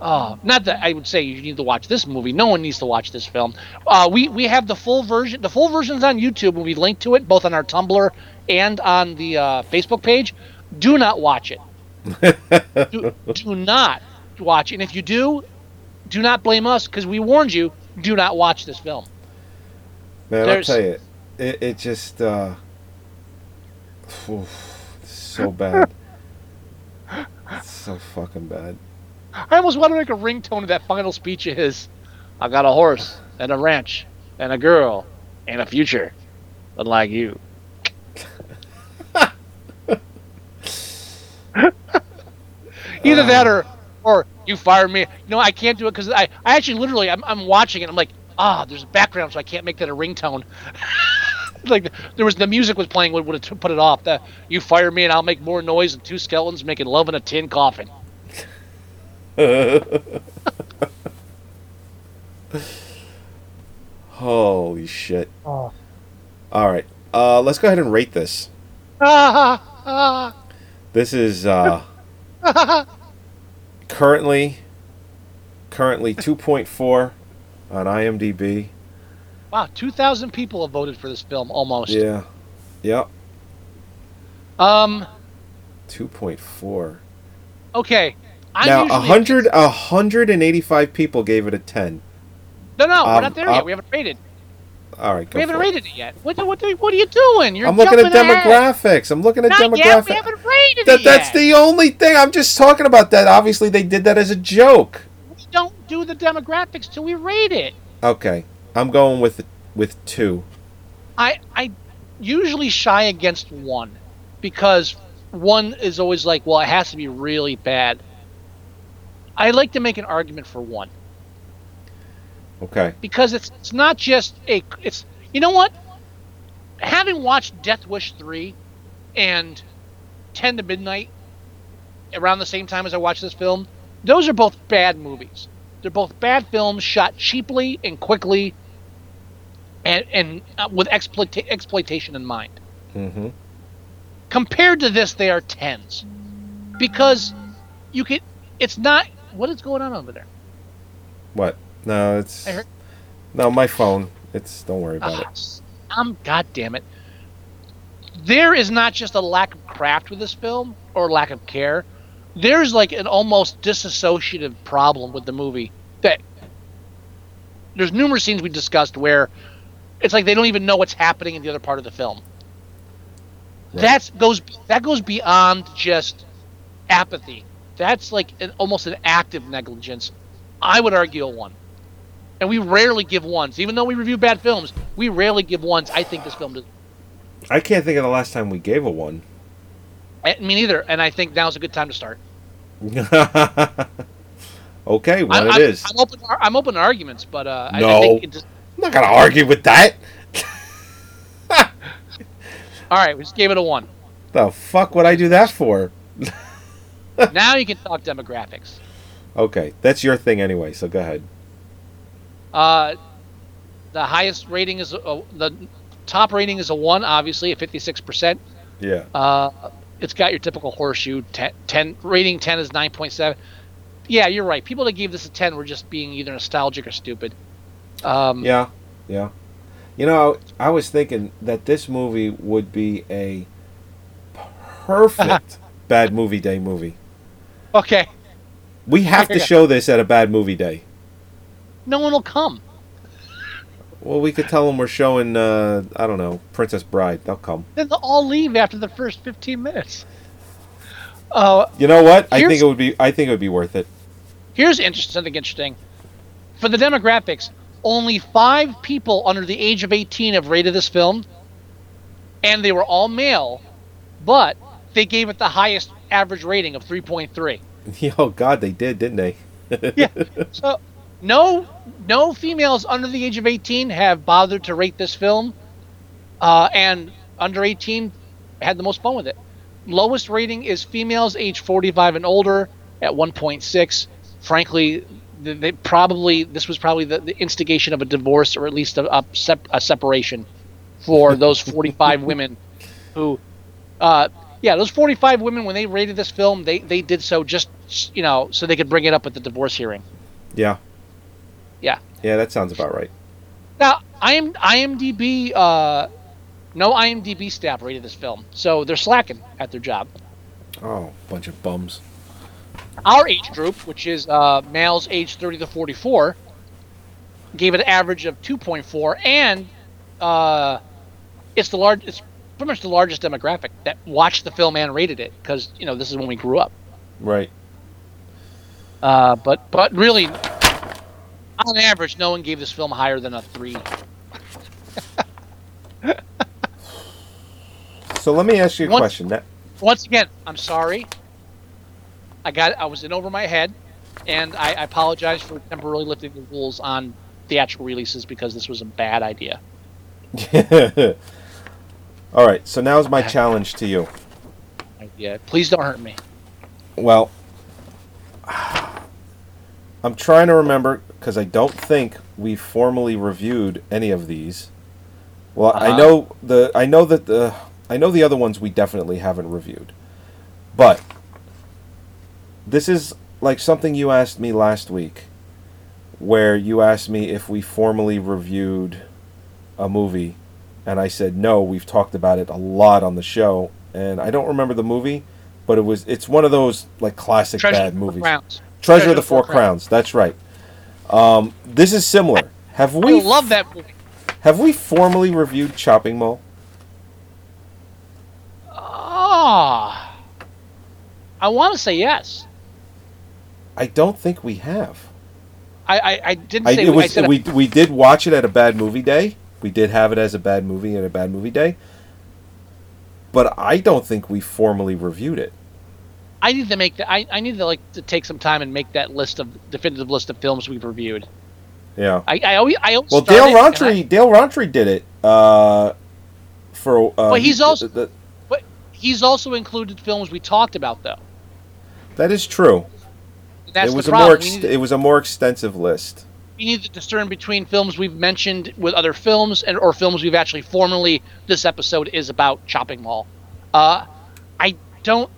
Oh, not that I would say you need to watch this movie. No one needs to watch this film. Uh, we we have the full version. The full version's on YouTube, and we link to it both on our Tumblr and on the uh, Facebook page. Do not watch it. do, do not watch. And if you do, do not blame us because we warned you. Do not watch this film. Man, There's- I'll tell you, it, it just uh, oof, so bad. It's so fucking bad. I almost want to make a ringtone of that final speech of his. I got a horse and a ranch and a girl and a future, unlike you. Either that or or you fire me. No, I can't do it because I, I actually literally I'm, I'm watching it. I'm like, ah, there's a background, so I can't make that a ringtone. like there was the music was playing would would have put it off. That you fire me and I'll make more noise than two skeletons making love in a tin coffin. Holy shit. Oh. All right. Uh, let's go ahead and rate this. Ah, ah, This is uh, currently currently 2.4 on IMDb. wow, two thousand people have voted for this film almost. Yeah. Yep. Um. 2.4. Okay. I'm now, usually- 100 185 people gave it a 10. No, no, we're um, not there uh, yet. We haven't rated. All right, go We haven't for it. rated it yet. What, what, what are you doing? You're I'm looking at jumping ahead. demographics. I'm looking at Not demographics. yet. We haven't rated That, it that's yet. the only thing. I'm just talking about that. Obviously, they did that as a joke. We don't do the demographics till we rate it. Okay, I'm going with with two. I I usually shy against one because one is always like, well, it has to be really bad. I like to make an argument for one Okay. because it's it's not just a it's you know what having watched Death Wish 3 and 10 to Midnight around the same time as I watched this film those are both bad movies they're both bad films shot cheaply and quickly and and uh, with exploita- exploitation in mind Mm-hmm. compared to this they are tens because you can it's not what is going on over there What? No, it's I heard- no my phone. It's don't worry about it. Ah, I'm god damn it. There is not just a lack of craft with this film or lack of care. There's like an almost disassociative problem with the movie that there's numerous scenes we discussed where it's like they don't even know what's happening in the other part of the film. That's goes that goes beyond just apathy. That's like an, almost an active negligence. I would argue a one. And we rarely give ones, even though we review bad films. We rarely give ones. I think this film does. I can't think of the last time we gave a one. I, me neither. And I think now's a good time to start. okay, what I'm, it I'm, is. I'm open. I'm open to arguments, but uh, I- I, think just, I'm not gonna argue with that. all right, we just gave it a one. The fuck would I do that for? now you can talk demographics. Okay, that's your thing anyway. So go ahead. Uh, the highest rating is a, the top rating is a one, obviously at 56 percent. Yeah. Uh, it's got your typical horseshoe. 10, 10 rating 10 is 9.7. Yeah, you're right. People that gave this a 10 were just being either nostalgic or stupid. Um, Yeah, yeah. You know, I was thinking that this movie would be a perfect bad movie day movie. Okay. We have to show this at a bad movie day. No one will come. Well, we could tell them we're showing, uh, I don't know, Princess Bride. They'll come. Then they'll all leave after the first 15 minutes. Uh, You know what? I think it would be. I think it would be worth it. here's interest, something interesting. For the demographics, only five people under the age of 18 have rated this film, and they were all male, but they gave it the highest average rating of 3.3. Oh God, they did, didn't they? yeah. So no no females under the age of 18 have bothered to rate this film, uh, and under 18 had the most fun with it. Lowest rating is females age 45 and older at 1.6. Frankly, they, they probably this was probably the, the instigation of a divorce or at least a, a, sep- a separation for those 45 women who uh, yeah, those 45 women, when they rated this film, they, they did so just, you know, so they could bring it up at the divorce hearing. Yeah. Yeah. Yeah, that sounds about right. Now, IM, IMDb, uh, no IMDb staff rated this film, so they're slacking at their job. Oh, bunch of bums. Our age group, which is uh, males age 30 to 44, gave it an average of 2.4, and uh, it's the large. It's pretty much the largest demographic that watched the film and rated it because you know this is when we grew up. Right. Uh, but but really, on average, no one gave this film higher than a three. So let me ask you a Once- question. That, Once again, I'm sorry. I got I was in over my head, and I, I apologize for temporarily lifting the rules on theatrical releases because this was a bad idea. All right. So now is my challenge to you. Yeah, please don't hurt me. Well, I'm trying to remember because I don't think we formally reviewed any of these. Well, I Uh-huh. know the I know that the I know the other ones we definitely haven't reviewed. But this is like something you asked me last week where you asked me if we formally reviewed a movie and I said no, we've talked about it a lot on the show and I don't remember the movie, but it was it's one of those like classic Treasure bad of the Four movies. Crowns. Treasure, of the Four, Crowns. That's right. Um, this is similar. Have we I love that movie. have we formally reviewed Chopping Mall? Ah, I want to say yes. I don't think we have. I I, I didn't I, say it was said we we did watch it at a bad movie day. We did have it as a bad movie at a bad movie day. But I don't think we formally reviewed it. I need to make that. I, I need to like to take some time and make that list of definitive list of films we've reviewed. Yeah. I I always I always Well, Dale I- Rountree Dale Rountree did it. Uh, for uh, But he's also- the- But he's also included films we talked about though. that is true. That's it was the a more ex- need, it was a more extensive list. we need to discern between films we've mentioned with other films and or films we've actually formally. This episode is about Chopping Mall. Uh, I don't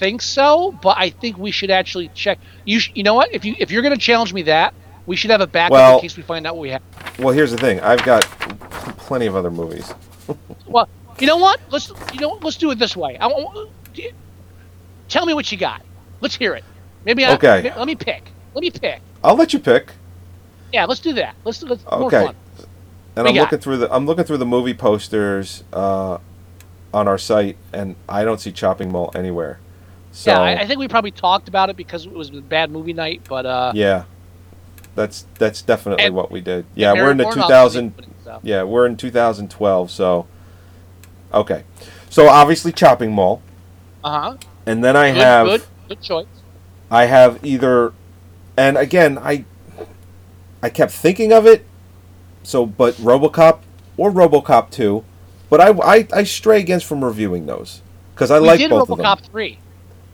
think so, but I think we should actually check. You sh- you know what? If you if you're going to challenge me that, we should have a backup Well- in case we find out what we have. Well, here's the thing. I've got plenty of other movies. Well, you know what? Let's you know let's do it this way. I, want- tell me what you got. Let's hear it. Maybe I, Okay. let me pick. Let me pick. I'll let you pick. Yeah, let's do that. Let's let's more Okay. fun. And We I'm looking through the I'm looking through the movie posters uh, on our site, and I don't see Chopping Mall anywhere. So yeah, I, I think we probably talked about it because it was a bad movie night. But uh, yeah, that's that's definitely And- what we did. Yeah, we're in the 2000. so. Yeah, we're in 2012. So okay, so obviously Chopping Mall, Uh huh. and then I Good, have good, good choice. I have either, and again I I kept thinking of it. So, but RoboCop or RoboCop 2, but I, I, I stray against from reviewing those because I we like both of RoboCop them. three.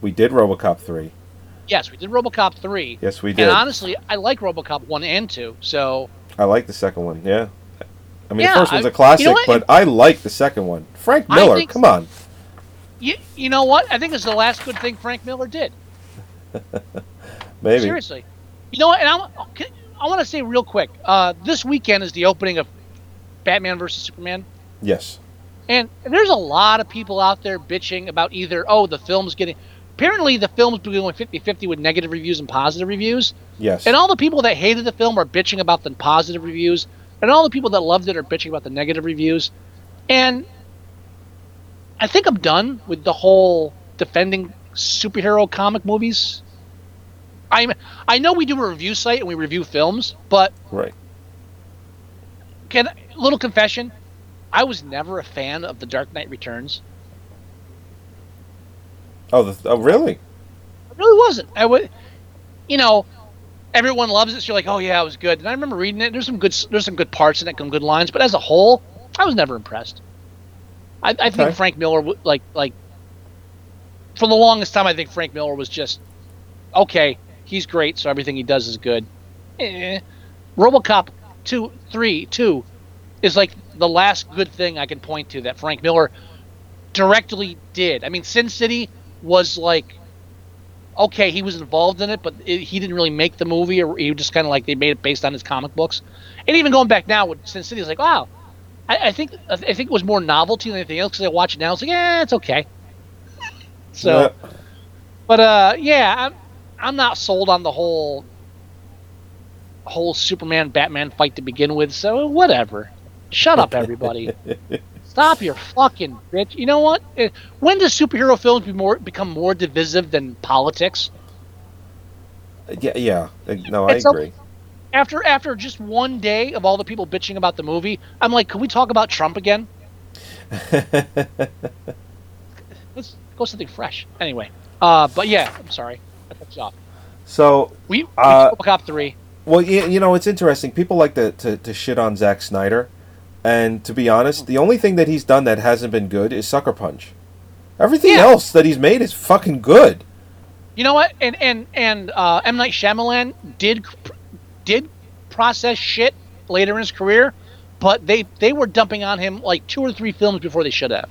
We did RoboCop 3. Yes, we did RoboCop three. Yes, we did. And honestly, I like RoboCop one and two. So I like the second one. Yeah. I mean, Yeah, the first one's a classic, you know but I like the second one. Frank Miller, think- come on. you, you know what? I think it's the last good thing Frank Miller did. Maybe. Seriously. You know what? And I, I want to say real quick. Uh, this weekend is the opening of Batman versus Superman. Yes. And, And there's a lot of people out there bitching about either, oh, the film's getting. Apparently, the film's been going 50 50 with negative reviews and positive reviews. Yes. And all the people that hated the film are bitching about the positive reviews. And all the people that loved it are bitching about the negative reviews. And I think I'm done with the whole defending superhero comic movies. I'm I know we do a review site and we review films, but Right. can little confession, I was never a fan of The Dark Knight Returns. Oh, the, oh, really? I really wasn't. I would, you know, everyone loves it. So you're like, oh yeah, it was good. And I remember reading it. There's some good, there's some good parts in it, some good lines. But as a whole, I was never impressed. I, I think Okay. Frank Miller, like, like, for the longest time, I think Frank Miller was just okay. He's great, so everything he does is good. Eh. RoboCop two, three, two is like the last good thing I can point to that Frank Miller directly did. I mean, Sin City was like okay, he was involved in it, but it, he didn't really make the movie, or he just kind of like they made it based on his comic books. And even going back now with Sin City, it's like, wow, I, I think I think it was more novelty than anything else. Because I watch it now, it's like, yeah, it's okay. so, Yeah. but uh, yeah, I'm I'm not sold on the whole whole Superman Batman fight to begin with. So whatever, shut up, everybody. Stop your fucking bitch. You know what? Eh, When do superhero films be more become more divisive than politics? Yeah, yeah. No, I It's a- agree. After after just one day of all the people bitching about the movie, I'm like, can we talk about Trump again? Let's go something fresh. Anyway, uh, but yeah, I'm sorry. I cut you off. So, We, we Uh, Cop three. well, you, you know, it's interesting. People like to, to, to shit on Zack Snyder. And to be honest, the only thing that he's done that hasn't been good is Sucker Punch. Everything Yeah. else that he's made is fucking good. You know what? And and and uh, M Night Shyamalan did did process shit later in his career, but they they were dumping on him like two or three films before they should have.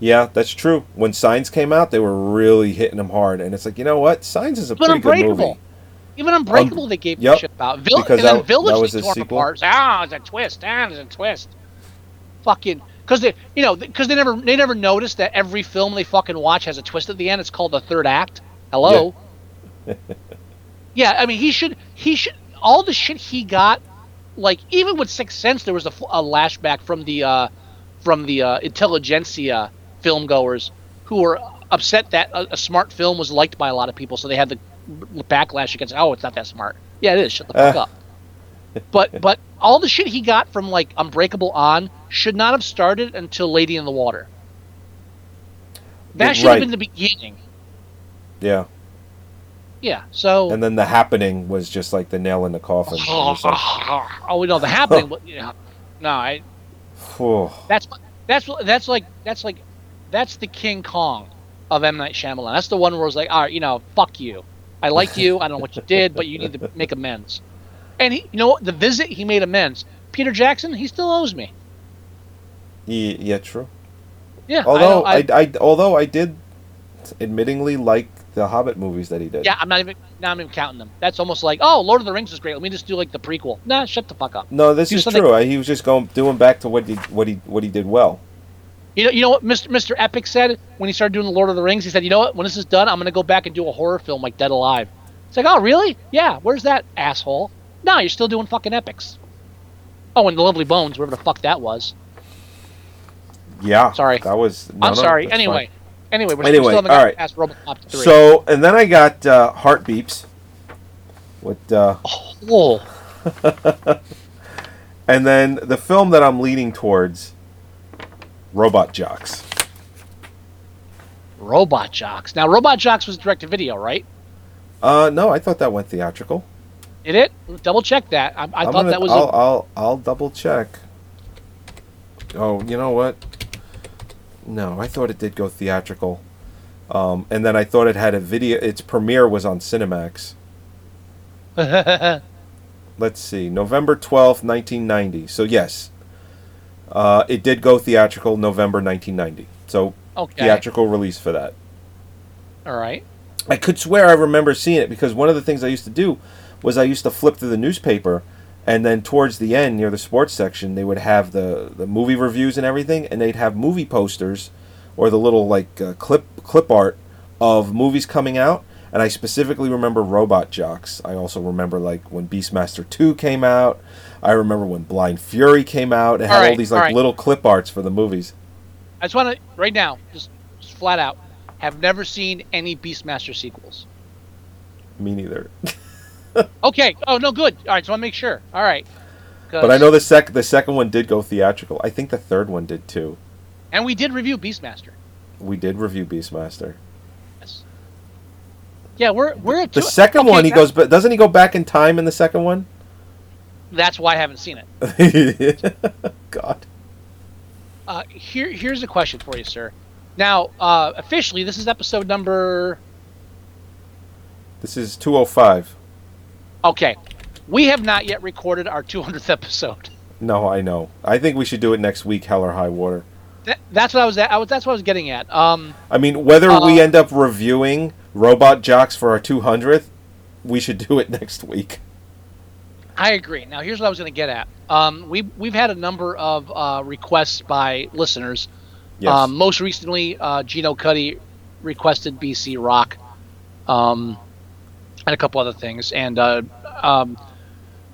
Yeah, that's true. When Signs came out, they were really hitting him hard. And it's like, you know what? Signs is a But pretty good movie. Even Unbreakable, they gave yep, shit about. Vil- because and then that- Village that was they tore sequel. apart. Ah, it's a twist. Ah, it's a twist. Fucking, because they, you know, because they never, they never noticed that every film they fucking watch has a twist at the end. It's called the third act. Hello. Yeah, I mean, he should, he should, all the shit he got, like even with Sixth Sense, there was a lashback from the, uh, from the uh, intelligentsia film goers who were upset that a, a smart film was liked by a lot of people, so they had the backlash against, oh, it's not that smart. Yeah, it is. Shut the fuck Uh. up. But but all the shit he got from like Unbreakable on should not have started until Lady in the Water. That should have been the beginning. Yeah. Yeah. So And then the happening was just like the nail in the coffin. Was oh, we know the happening. you know, no, I. That's that's that's like that's like that's the King Kong of M Night Shyamalan. That's the one where it's like, all right, you know, fuck you. I liked you. I don't know what you did, but you need to make amends. And he, you know, what? the visit he made amends. Peter Jackson, he still owes me. Ye- yeah, true. Yeah. Although I, I, I, although I did, admittingly like the Hobbit movies that he did. yeah, I'm not even. Now I'm even counting them. That's almost like, oh, Lord of the Rings is great. Let me just do like the prequel. Nah, shut the fuck up. No, this Do is something- true. He was just going doing back to what he what he what he did well. You know, you know what Mr. Mr. Epic said when he started doing the Lord of the Rings. He said, you know what? When this is done, I'm gonna go back and do a horror film like Dead Alive. It's like, oh, really? Yeah. Where's that asshole? No, you're still doing fucking epics. Oh, and the Lovely Bones, wherever the fuck that was. Yeah. Sorry. That was. no, I'm no, sorry. Anyway, fine. anyway, we're Anyway, still all past RoboCop three. So and then I got uh, Heartbeeps. With uh, oh, and then the film that I'm leaning towards, Robot Jox. Robot Jox. Now, Robot Jox was direct to video, right? Uh, no, I thought that went theatrical. Did it? Double check that. I, I thought gonna- that was. I'll, a, I'll I'll double check. Oh, you know what? No, I thought it did go theatrical. Um, and then I thought it had a video. Its premiere was on Cinemax. Let's see, November twelfth, nineteen ninety. So yes, uh, it did go theatrical November nineteen ninety. So Okay. theatrical release for that. All right. I could swear I remember seeing it because one of the things I used to do was I used to flip through the newspaper and then towards the end near the sports section they would have the, the movie reviews and everything and they'd have movie posters or the little like uh, clip clip art of movies coming out and I specifically remember Robot Jox. I also remember like when Beastmaster 2 came out. I remember when Blind Fury came out. It had all, All right, these like right. little clip arts for the movies. I just want to right now, just, just flat out, have never seen any Beastmaster sequels. Me neither. Okay. Oh no, good. All right. So I want to make sure. All right. But I know the sec the second one did go theatrical. I think the third one did too. And we did review Beastmaster. We did review Beastmaster. Yes. Yeah, we're we're at The second okay, one, he goes, but doesn't he go back in time in the second one? That's why I haven't seen it. God. Uh, here here's a question for you, sir. Now, uh, officially, this is episode number. This is 205. Okay, we have not yet recorded our 200th episode. No, I know. I think we should do it next week, Hell or High Water. That, that's what I was at. I was, that's what I was getting at. Um, I mean, whether we Uh, end up reviewing Robot Jox for our 200th, we should do it next week. I agree. Now, here's what I was going to get at. Um, we we've had a number of uh, requests by listeners. Yes. Um, most recently, uh, Geno Cuddy requested BC Rock, um, and a couple other things. And uh, um,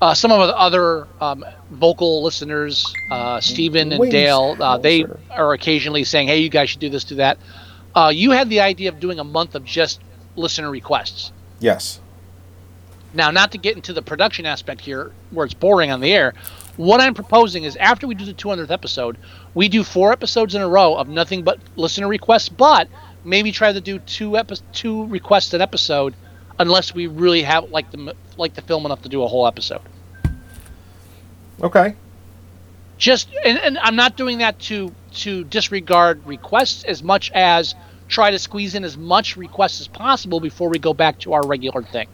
uh, some of the other um, vocal listeners, uh, Stephen and Dale, uh, they are occasionally saying, "Hey, you guys should do this, do that." Uh, you had the idea of doing a month of just listener requests. Yes. Now, not to get into the production aspect here, where it's boring on the air, what I'm proposing is after we do the 200th episode, we do four episodes in a row of nothing but listener requests, but maybe try to do two epi- two requests an episode, unless we really have like the like the film enough to do a whole episode. Okay. Just and, and I'm not doing that to to disregard requests as much as try to squeeze in as much requests as possible before we go back to our regular thing.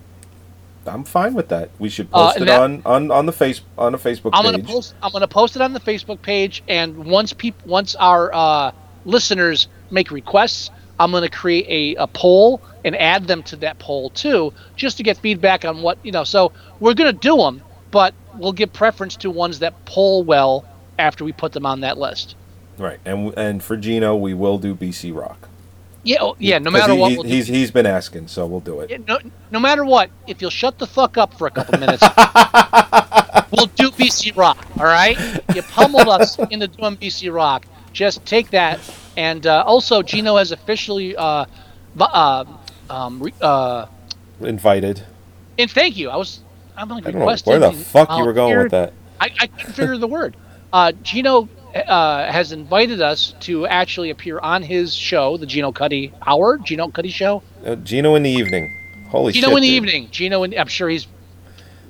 I'm fine with that. We should Uh, post and it that- on, on on the face on a Facebook I'm page. gonna post. I'm gonna post it on the Facebook page, and once people, once our uh, listeners make requests, I'm gonna create a, a poll and add them to that poll too, just to get feedback on what you know. So we're gonna do them, but we'll give preference to ones that poll well after we put them on that list. Right, and and for Geno, we will do BC Rock. Yeah, oh, yeah. No matter he- what, we'll do- he's he's been asking, so we'll do it. Yeah, no, no matter what, if you'll shut the fuck up for a couple minutes, we'll do BC Rock. All right? You pummeled us into doing BC Rock. Just take that. And uh, also, Geno has officially. Uh, uh, um, re- uh, Invited. and thank you. I was. I'm like I don't know where the fuck you were going with that. I, I couldn't figure the word. Uh, Geno uh, has invited us to actually appear on his show, the Geno Cuddy Hour, Geno Cuddy Show. Uh, Geno in the evening. Holy Geno shit! in the dude. evening. Geno in. I'm sure he's.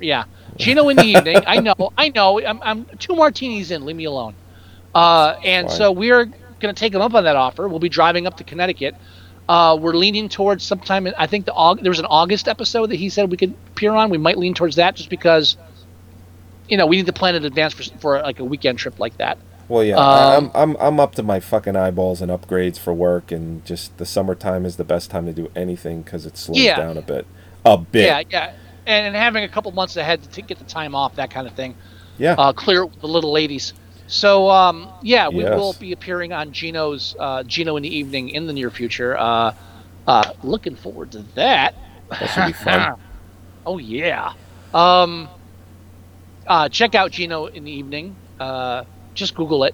Yeah, Geno in the evening. I know. I know. I'm, I'm two martinis in. Leave me alone. Uh, and Fine. so we're going to take him up on that offer. We'll be driving up to Connecticut. Uh, we're leaning towards sometime. In, I think the Aug- there was an August episode that he said we could appear on. We might lean towards that just because. You know, we need to plan in advance for, for like a weekend trip like that. Well, yeah, Um, I'm I'm I'm up to my fucking eyeballs in upgrades for work, and just the summertime is the best time to do anything because it slows Yeah. down a bit. A bit. Yeah, yeah, and, and having a couple months ahead to get the time off, that kind of thing. Yeah. Uh, clear the little ladies. So um, yeah, we Yes. will be appearing on Geno's uh, Geno in the evening in the near future. Uh, uh, looking forward to that. That should be fun. oh yeah. Um, uh, check out Geno in the evening. Just Google it.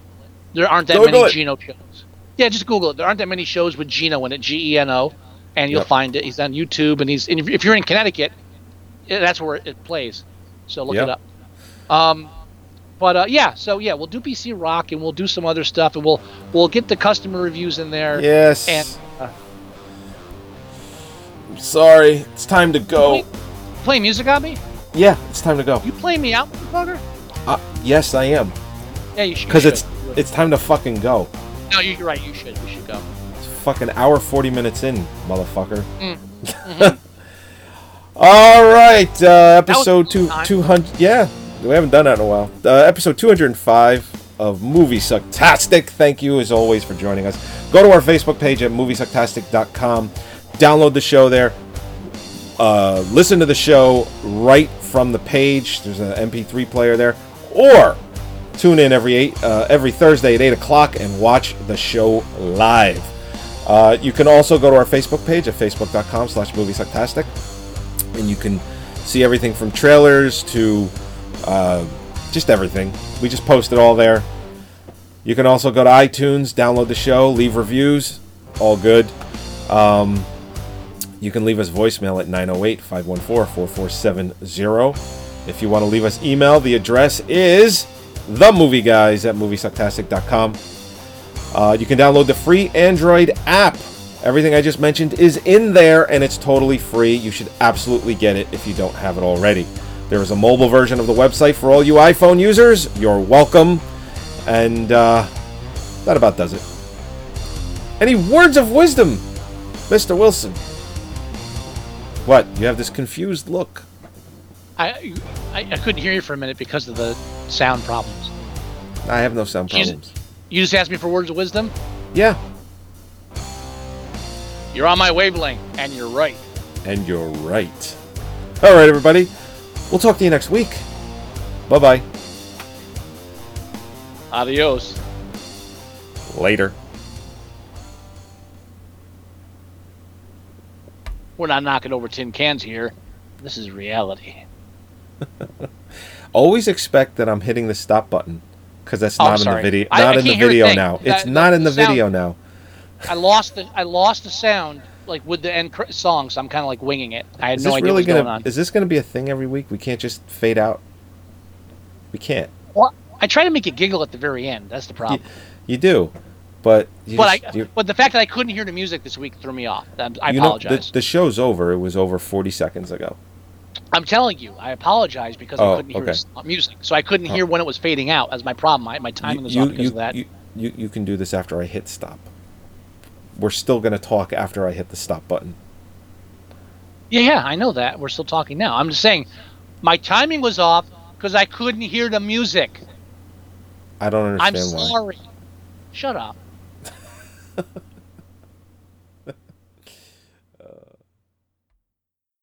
There aren't that Google many it. Geno shows. Yeah, just Google it. There aren't that many shows with Geno in it. G E N O, and you'll Yep. find it. He's on YouTube, and he's and if- you're in Connecticut, that's where it plays. So look Yep. it up. Um, but uh, yeah, so yeah, we'll do BC Rock, and we'll do some other stuff, and we'll we'll get the customer reviews in there. Yes. And uh, I'm Sorry, it's time to go. play music on me. Yeah, it's time to go. You play me out, motherfucker? Uh, yes, I am. Yeah, you should. Because it's should. it's time to fucking go. No, you're right. You should. We should go. It's fucking hour forty minutes in, motherfucker. Mm. All right, uh, episode two two hundred. Yeah, we haven't done that in a while. Uh, episode two hundred and five of Movie Sucktastic. Thank you as always for joining us. Go to our Facebook page at moviesucktastic.com. Download the show there. Uh, listen to the show right from the page. There's an MP3 player there, or tune in every eight uh, every Thursday at eight o'clock and watch the show live. Uh, you can also go to our Facebook page at facebook.com slash moviesucktastic and you can see everything from trailers to uh, just everything. We just post it all there. You can also go to iTunes, download the show, leave reviews, all good. Um, you can leave us voicemail at 908 514 4470. If you want to leave us email, the address is themovieguys at moviesucktastic.com. Uh, you can download the free Android app. Everything I just mentioned is in there and it's totally free. You should absolutely get it if you don't have it already. There is a mobile version of the website for all you iPhone users. You're welcome. And uh, that about does it. Any words of wisdom, Mr. Wilson? What? You have this confused look. I, I I couldn't hear you for a minute because of the sound problems. I have no sound You just- problems. You just asked me for words of wisdom. Yeah, You're on my wavelength, and you're right. and you're right. All right, everybody. We'll talk to you next week. Bye bye. Adios. Later. We're not knocking over tin cans here. This is reality. always expect that I'm hitting the stop button because that's Oh, not in the video. Not I in the can't hear a video now. It's That- not in the, sound- video now. I lost the I lost the sound like with the end cr- song, so I'm kind of like winging it. I had Is no idea really what's gonna? going on. Is this gonna be a thing every week? We can't just fade out. We can't. Well, I try to make it giggle at the very end. That's the problem. You do, but you but just- I, but the fact that I couldn't hear the music this week threw me off. I'm, I you know, apologize. the, the show's over. It was over 40 seconds ago. I'm telling you, I apologize because Oh, I couldn't hear okay. the uh, music, so I couldn't oh. hear when it was fading out. As my problem. My, my timing was you, off because you, of that. You, you, you can do this after I hit stop. We're still gonna talk after I hit the stop button. yeah, yeah, I know that. We're still talking now. I'm just saying, my timing was off because I couldn't hear the music. I don't understand. I'm why. sorry. Shut up.